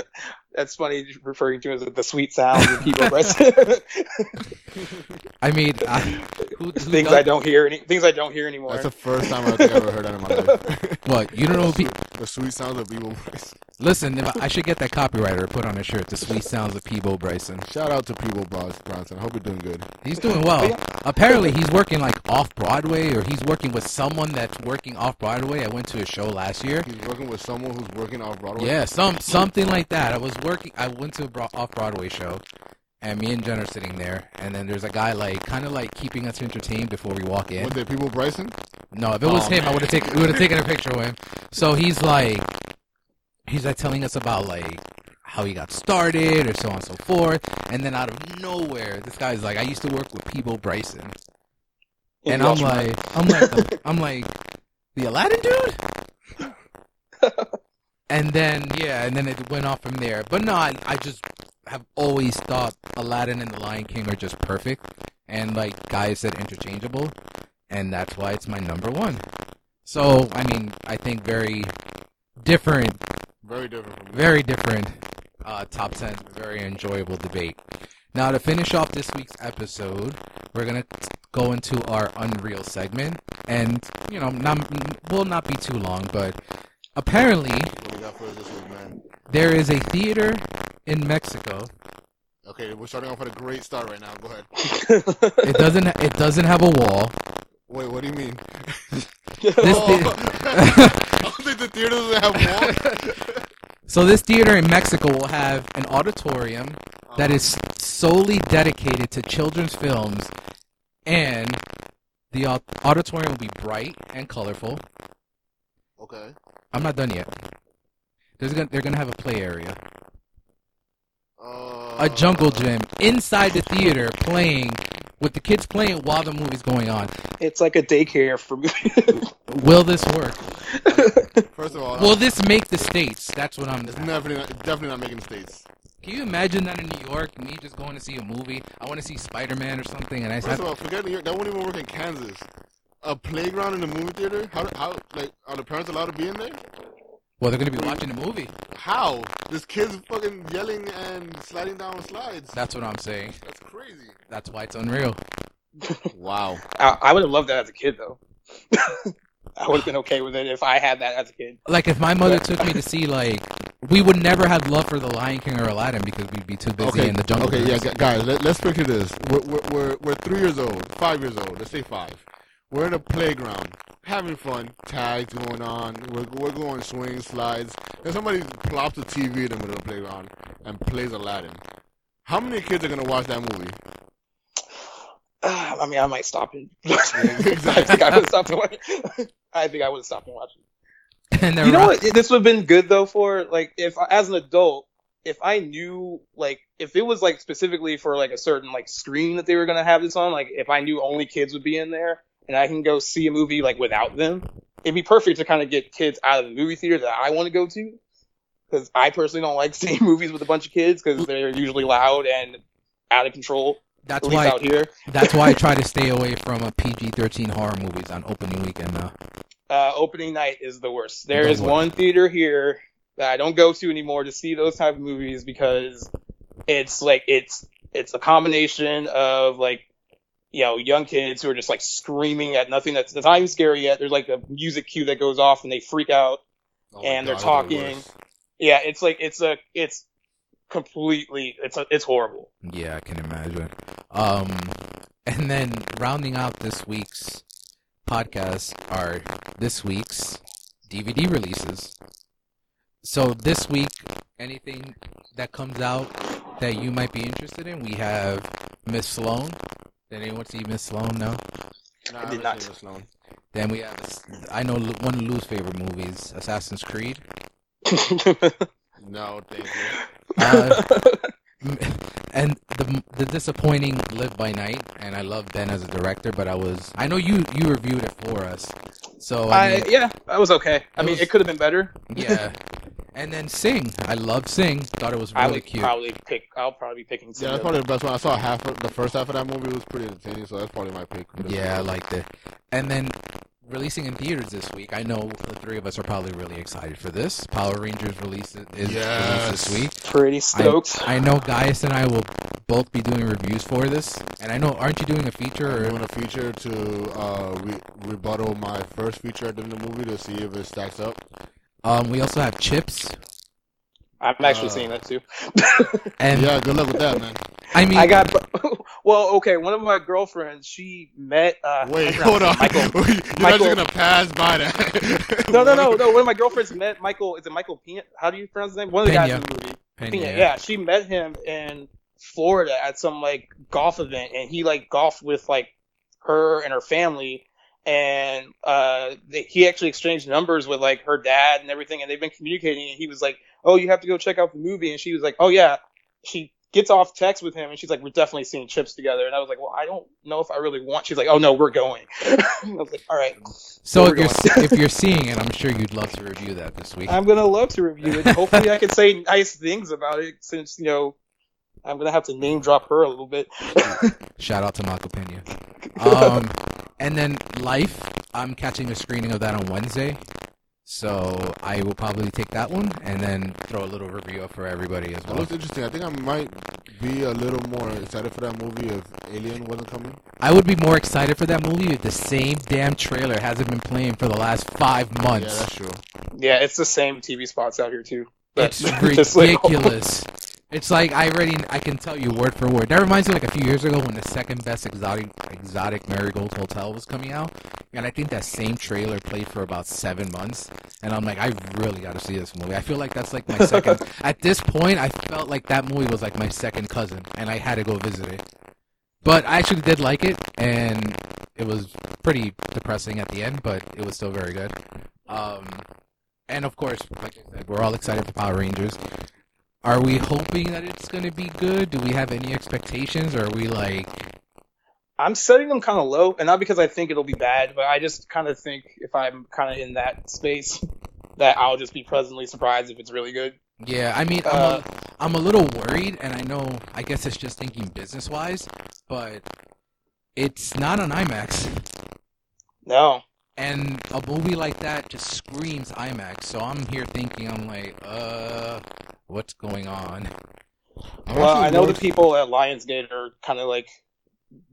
[SPEAKER 3] That's funny referring to him as the sweet sounds of Peabo Bryson. *laughs*
[SPEAKER 1] I mean, I, *laughs* who, who
[SPEAKER 3] things I don't hear any. Things I don't hear anymore.
[SPEAKER 2] That's the first time I think I've ever heard that in my life. *laughs*
[SPEAKER 1] what you don't know? Who Pe-
[SPEAKER 2] the sweet sounds of Peabo Bryson.
[SPEAKER 1] Listen, if I, I should get that copywriter to put on a shirt. The sweet sounds of Peabo Bryson.
[SPEAKER 2] Shout out to Peabo Bros- Bronson. I hope you're doing good.
[SPEAKER 1] He's doing well. Oh, Apparently, he's working like off Broadway, or he's working with someone that's working off Broadway. I went to a show last year.
[SPEAKER 2] He's working with someone who's working off Broadway.
[SPEAKER 1] Yeah, some something like that. I was working. I went to a bro- off Broadway show, and me and Jen are sitting there, and then there's a guy like kind of like keeping us entertained before we walk in.
[SPEAKER 2] Was it Peabo Bryson?
[SPEAKER 1] No, if it was
[SPEAKER 2] Oh,
[SPEAKER 1] him, I would have taken we would have taken a picture of him. So he's like, he's like telling us about like how he got started or so on and so forth, and then out of nowhere, this guy's like, I used to work with Peabo Bryson,
[SPEAKER 3] In
[SPEAKER 1] and I'm
[SPEAKER 3] Rush Hour.
[SPEAKER 1] like, I'm like, the, I'm like, the Aladdin dude. *laughs* And then yeah, and then it went off from there. But no, I, I just have always thought Aladdin and the Lion King are just perfect, and like guys said, interchangeable, and that's why it's my number one. So I mean, I think very different,
[SPEAKER 2] Very different
[SPEAKER 1] very different uh, top ten, very enjoyable debate. Now to finish off this week's episode, we're gonna t- go into our Unreal segment, and you know, not will not be too long, but apparently
[SPEAKER 2] What we got for this week, man?
[SPEAKER 1] there is a theater in Mexico.
[SPEAKER 2] Okay, we're starting off with a great start right now. Go ahead. *laughs*
[SPEAKER 1] It doesn't it doesn't have a wall.
[SPEAKER 2] Wait, what do you mean? *laughs*
[SPEAKER 1] This
[SPEAKER 2] oh,
[SPEAKER 1] thea- *laughs*
[SPEAKER 2] I don't think the theater doesn't have walls.
[SPEAKER 1] so this theater in Mexico will have an auditorium that is solely dedicated to children's films, and the auditorium will be bright and colorful.
[SPEAKER 2] Okay.
[SPEAKER 1] I'm not done yet. There's gonna, they're gonna have a play area,
[SPEAKER 2] Uh,
[SPEAKER 1] a jungle gym inside the theater, playing with the kids playing while the movie's going on.
[SPEAKER 3] It's like a daycare for me. *laughs*
[SPEAKER 1] Will this work? *laughs*
[SPEAKER 2] First of all,
[SPEAKER 1] Will this make the states? That's what I'm.
[SPEAKER 2] it's definitely not, definitely not making the states.
[SPEAKER 1] Can you imagine that in New York? Me just going to see a movie. I want to see Spider Man or something, and I
[SPEAKER 2] First
[SPEAKER 1] have
[SPEAKER 2] of all, forget New York. That won't even work in Kansas. A playground in the movie theater? How? How? Like, are the parents allowed to be in there?
[SPEAKER 1] well, they're gonna be watching the movie.
[SPEAKER 2] How? There's kids fucking yelling and sliding down slides.
[SPEAKER 1] That's what I'm saying.
[SPEAKER 2] That's crazy.
[SPEAKER 1] That's why it's unreal. *laughs*
[SPEAKER 2] Wow.
[SPEAKER 3] I, I would have loved that as a kid, though. *laughs* I would have been okay with it if I had that as a kid.
[SPEAKER 1] Like if my mother took me to see like, we would never have love for the Lion King or Aladdin because we'd be too busy
[SPEAKER 2] Okay.
[SPEAKER 1] in the jungle.
[SPEAKER 2] Okay. Yeah, guys. Let, let's picture this. We're, we're we're we're three years old, five years old. Let's say five. We're in a playground, having fun. Tags going on. We're we're going swing slides. And somebody plops a TV in the middle of the playground and plays Aladdin. How many kids are gonna watch that movie? *sighs*
[SPEAKER 3] I mean, I might stop and. *laughs*
[SPEAKER 2] exactly.
[SPEAKER 3] I think I would have stopped and watch. *laughs* I think I would have stopped and watched. *laughs*
[SPEAKER 1] And
[SPEAKER 3] You know
[SPEAKER 1] rock-
[SPEAKER 3] what? This would have been good though for like if as an adult, if I knew like if it was like specifically for like a certain like screen that they were gonna have this on, like if I knew only kids would be in there and I can go see a movie like without them, it'd be perfect to kind of get kids out of the movie theater that I want to go to. Because I personally don't like *laughs* seeing movies with a bunch of kids because they're usually loud and out of control.
[SPEAKER 1] That's why.
[SPEAKER 3] out here.
[SPEAKER 1] That's why I *laughs* try to stay away from a PG-13 horror movies on opening weekend now.
[SPEAKER 3] uh, opening night is the worst. There
[SPEAKER 1] The
[SPEAKER 3] is
[SPEAKER 1] worst.
[SPEAKER 3] one theater here that I don't go to anymore to see those type of movies because it's like it's it's a combination of like you know young kids who are just like screaming at nothing that's, not even scary yet. There's like a music cue that goes off and they freak out.
[SPEAKER 2] Oh
[SPEAKER 3] And they're talking. Yeah, it's like it's a it's completely it's a, it's horrible.
[SPEAKER 1] Yeah, I can imagine. Um, and then rounding out this week's podcast are this week's DVD releases. So this week, anything that comes out that you might be interested in, we have Miss Sloane. Did anyone see Miss Sloane? No.
[SPEAKER 2] Nah,
[SPEAKER 3] I
[SPEAKER 2] I
[SPEAKER 3] did
[SPEAKER 2] haven't
[SPEAKER 3] not.
[SPEAKER 2] seen this.
[SPEAKER 1] Then we have, I know one of Lou's favorite movies, Assassin's Creed. *laughs*
[SPEAKER 2] No, thank you.
[SPEAKER 1] Uh, *laughs* and the the disappointing Live by Night, and I love Ben as a director, but I was I know you you reviewed it for us, so I,
[SPEAKER 3] I
[SPEAKER 1] mean,
[SPEAKER 3] yeah, that was okay. I mean,
[SPEAKER 1] was-
[SPEAKER 3] it could have been better.
[SPEAKER 1] yeah. *laughs* And then Sing, I love Sing. Thought it was
[SPEAKER 3] I
[SPEAKER 1] really
[SPEAKER 3] would
[SPEAKER 1] cute.
[SPEAKER 3] probably pick. I'll probably be picking.
[SPEAKER 2] Yeah, that's probably the best one. I saw half of the first half of that movie. It was pretty entertaining, so that's probably my pick.
[SPEAKER 1] Yeah, I liked it. And then releasing in theaters this week. I know the three of us are probably really excited for this. Power Rangers release is released this week.
[SPEAKER 3] pretty stoked.
[SPEAKER 1] I know Gaius and I will both be doing reviews for this. And I know, aren't you doing a feature?
[SPEAKER 2] I'm doing a feature to uh, re- rebuttal my first feature I did in the movie to see if it stacks up.
[SPEAKER 1] Um, we also have Chips.
[SPEAKER 3] I'm actually
[SPEAKER 2] Uh,
[SPEAKER 3] seeing that too. *laughs*
[SPEAKER 1] And
[SPEAKER 2] yeah, good luck with that, man.
[SPEAKER 1] I mean,
[SPEAKER 3] I got *laughs* well. Okay, one of my girlfriends, she met. Uh,
[SPEAKER 2] Wait, hold on.
[SPEAKER 3] his *laughs* name, Michael.
[SPEAKER 2] You're not
[SPEAKER 3] Michael-
[SPEAKER 2] just gonna pass by that.
[SPEAKER 3] No, no, no, no. One of my girlfriends met Michael. Is it Michael Pena? How do you pronounce his name? One of the guys in the movie.
[SPEAKER 1] Pena,
[SPEAKER 3] Pena.
[SPEAKER 1] yeah.
[SPEAKER 3] Yeah, she met him in Florida at some like golf event, and he like golfed with like her and her family. And uh, they, he actually exchanged numbers with like her dad and everything, and they've been communicating. And he was like, "Oh, you have to go check out the movie," and she was like, "Oh yeah." She gets off text with him, and she's like, "We're definitely seeing Chips together." And I was like, "Well, I don't know if I really want." She's like, "Oh no, we're going." *laughs* I was like, "All right."
[SPEAKER 1] so if you're if you're *laughs* seeing it, I'm sure you'd love to review that this week.
[SPEAKER 3] I'm gonna love to review it. Hopefully, I can say nice things about it since you know I'm gonna have to name drop her a little bit.
[SPEAKER 1] Shout out to Michael Pena. Um, *laughs* and then Life, I'm catching a screening of that on Wednesday, so I will probably take that one and then throw a little review up for everybody as
[SPEAKER 2] That
[SPEAKER 1] well.
[SPEAKER 2] looks interesting. I think I might be a little more excited for that movie if Alien wasn't coming.
[SPEAKER 1] I would be more excited for that movie if the same damn trailer hasn't been playing for the last five months.
[SPEAKER 2] Yeah,
[SPEAKER 1] months.
[SPEAKER 2] that's true.
[SPEAKER 3] yeah, it's the same TV spots out here too. But
[SPEAKER 1] it's *laughs*
[SPEAKER 3] just like- *laughs*
[SPEAKER 1] ridiculous. It's like I already I can tell you word for word. That reminds me like a few years ago when the second best exotic exotic Marigold Hotel was coming out, and I think that same trailer played for about seven months. And I'm like, I really got to see this movie. I feel like that's like my second. *laughs* at this point, I felt like that movie was like my second cousin, and I had to go visit it. But I actually did like it, and it was pretty depressing at the end, but it was still very good. Um, and of course, like I said, we're all excited for Power Rangers. Are we hoping that it's going to be good? Do we have any expectations, or are we like,
[SPEAKER 3] I'm setting them kind of low, and not because I think it'll be bad, but I just kind of think if I'm kind of in that space, that I'll just be pleasantly surprised if it's really good.
[SPEAKER 1] yeah? I mean, I'm,
[SPEAKER 3] Uh,
[SPEAKER 1] a, I'm a little worried, and I know, I guess it's just thinking business wise, but it's not on IMAX.
[SPEAKER 3] No,
[SPEAKER 1] And a movie like that just screams IMAX. So I'm here thinking, I'm like, uh, what's going on?
[SPEAKER 2] I'm
[SPEAKER 3] well, I know the people at Lionsgate are kind of like,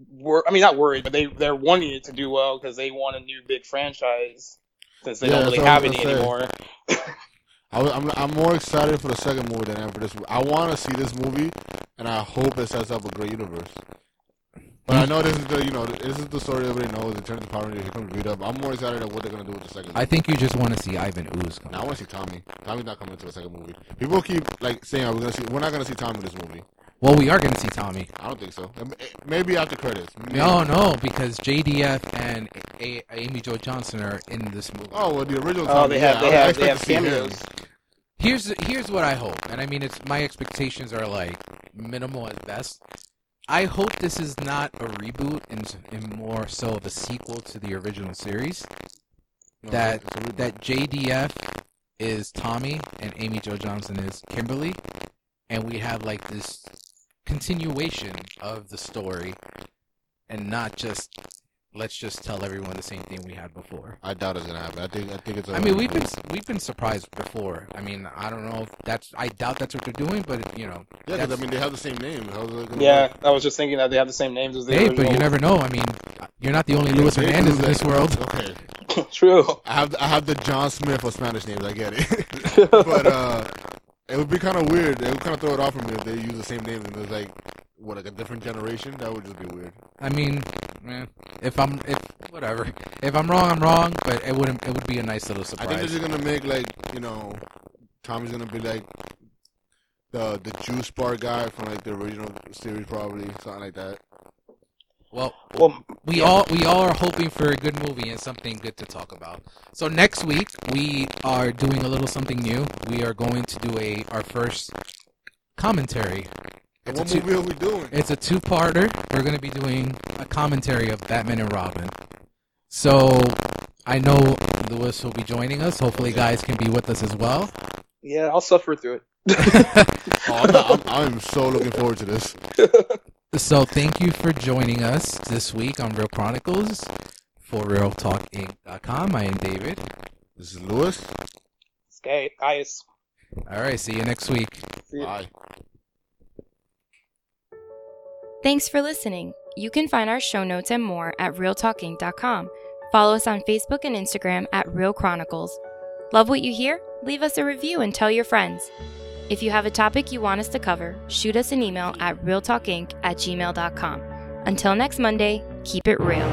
[SPEAKER 3] wor- I mean, not worried, but they they're wanting it to do well because they want a new big franchise since they
[SPEAKER 2] Yeah,
[SPEAKER 3] don't really
[SPEAKER 2] I
[SPEAKER 3] have any
[SPEAKER 2] say.
[SPEAKER 3] anymore.
[SPEAKER 2] I was, I'm, I'm more excited for the second movie than ever this. I want to see this movie, and I hope it sets up a great universe. But I know this is the you know this is the story everybody knows in terms of Power Rangers. Here comes Rita. But I'm more excited at what they're gonna do with the second.
[SPEAKER 1] I think you just want to see Ivan Ooze come.
[SPEAKER 2] Now I want to see Tommy. Tommy's not coming to the second movie. People keep like saying, "Are we gonna see?" We're not gonna see Tommy in this movie.
[SPEAKER 1] Well, we are going to see Tommy.
[SPEAKER 2] I don't think so. Maybe after credits. Maybe.
[SPEAKER 1] No, no, because JDF and A- Amy Jo Johnson are in this movie.
[SPEAKER 2] Oh well, the original.
[SPEAKER 3] Oh,
[SPEAKER 2] Tommy,
[SPEAKER 3] they have
[SPEAKER 2] yeah,
[SPEAKER 3] they
[SPEAKER 2] I- I
[SPEAKER 3] have
[SPEAKER 2] expect
[SPEAKER 3] they have
[SPEAKER 2] to see him.
[SPEAKER 3] cameos.
[SPEAKER 1] Here's here's what I hope, and I mean it's my expectations are like minimal at best. I hope this is not a reboot and, and more so of a sequel to the original series.
[SPEAKER 2] No,
[SPEAKER 1] that that JDF is Tommy and Amy Jo Johnson is Kimberly, and we have like this continuation of the story, and not just let's just tell everyone the same thing we had before.
[SPEAKER 2] I doubt it's gonna happen. I think I think it's. a
[SPEAKER 1] I mean, we've been we've been surprised before. I mean, I don't know if that's I doubt that's what they're doing, but you know,
[SPEAKER 2] Yeah, because I mean they have the same name. How's it gonna
[SPEAKER 3] Yeah,
[SPEAKER 2] work?
[SPEAKER 3] I was just thinking that they have the same names as the
[SPEAKER 1] hey, but you never know. I mean, you're not the only Luis
[SPEAKER 2] They
[SPEAKER 1] Hernandez in this world. *laughs*
[SPEAKER 2] Okay, *laughs*
[SPEAKER 3] True.
[SPEAKER 2] I have I have the John Smith for Spanish names. I get it, *laughs* but uh, it would be kind of weird. It would kind of throw it off for me if they use the same names and there's like what like a different generation. That would just be weird.
[SPEAKER 1] I mean, eh, if I'm if whatever, if I'm wrong, I'm wrong. But it wouldn't. It would be a nice little surprise.
[SPEAKER 2] I think they're just gonna make like you know, Tommy's gonna be like the the juice bar guy from like the original series, probably something like that.
[SPEAKER 1] Well,
[SPEAKER 3] Well,
[SPEAKER 1] we
[SPEAKER 3] yeah.
[SPEAKER 1] all we all are hoping for a good movie and something good to talk about. So next week we are doing a little something new. We are going to do a our first commentary.
[SPEAKER 2] And
[SPEAKER 1] It's a
[SPEAKER 2] what
[SPEAKER 1] two-
[SPEAKER 2] movie are we doing?
[SPEAKER 1] It's a two-parter. We're going to be doing a commentary of Batman and Robin. So I know Luis will be joining us. Hopefully,
[SPEAKER 2] Okay.
[SPEAKER 1] guys can be with us as well.
[SPEAKER 3] yeah, I'll suffer through it. *laughs*
[SPEAKER 2] Oh, I'm, I'm, I'm so looking forward to this. *laughs*
[SPEAKER 1] so thank you for joining us this week on Real Chronicles for RealTalkInc.com. I am David.
[SPEAKER 2] This is Luis.
[SPEAKER 3] Okay, guys.
[SPEAKER 1] All right, see you next week.
[SPEAKER 3] See ya.
[SPEAKER 2] Bye.
[SPEAKER 4] Thanks for listening. You can find our show notes and more at realtalkinc.com. Follow us on Facebook and Instagram at Real Chronicles. Love what you hear? Leave us a review and tell your friends. If you have a topic you want us to cover, shoot us an email at realtalkinc at gmail.com. Until next Monday, keep it real.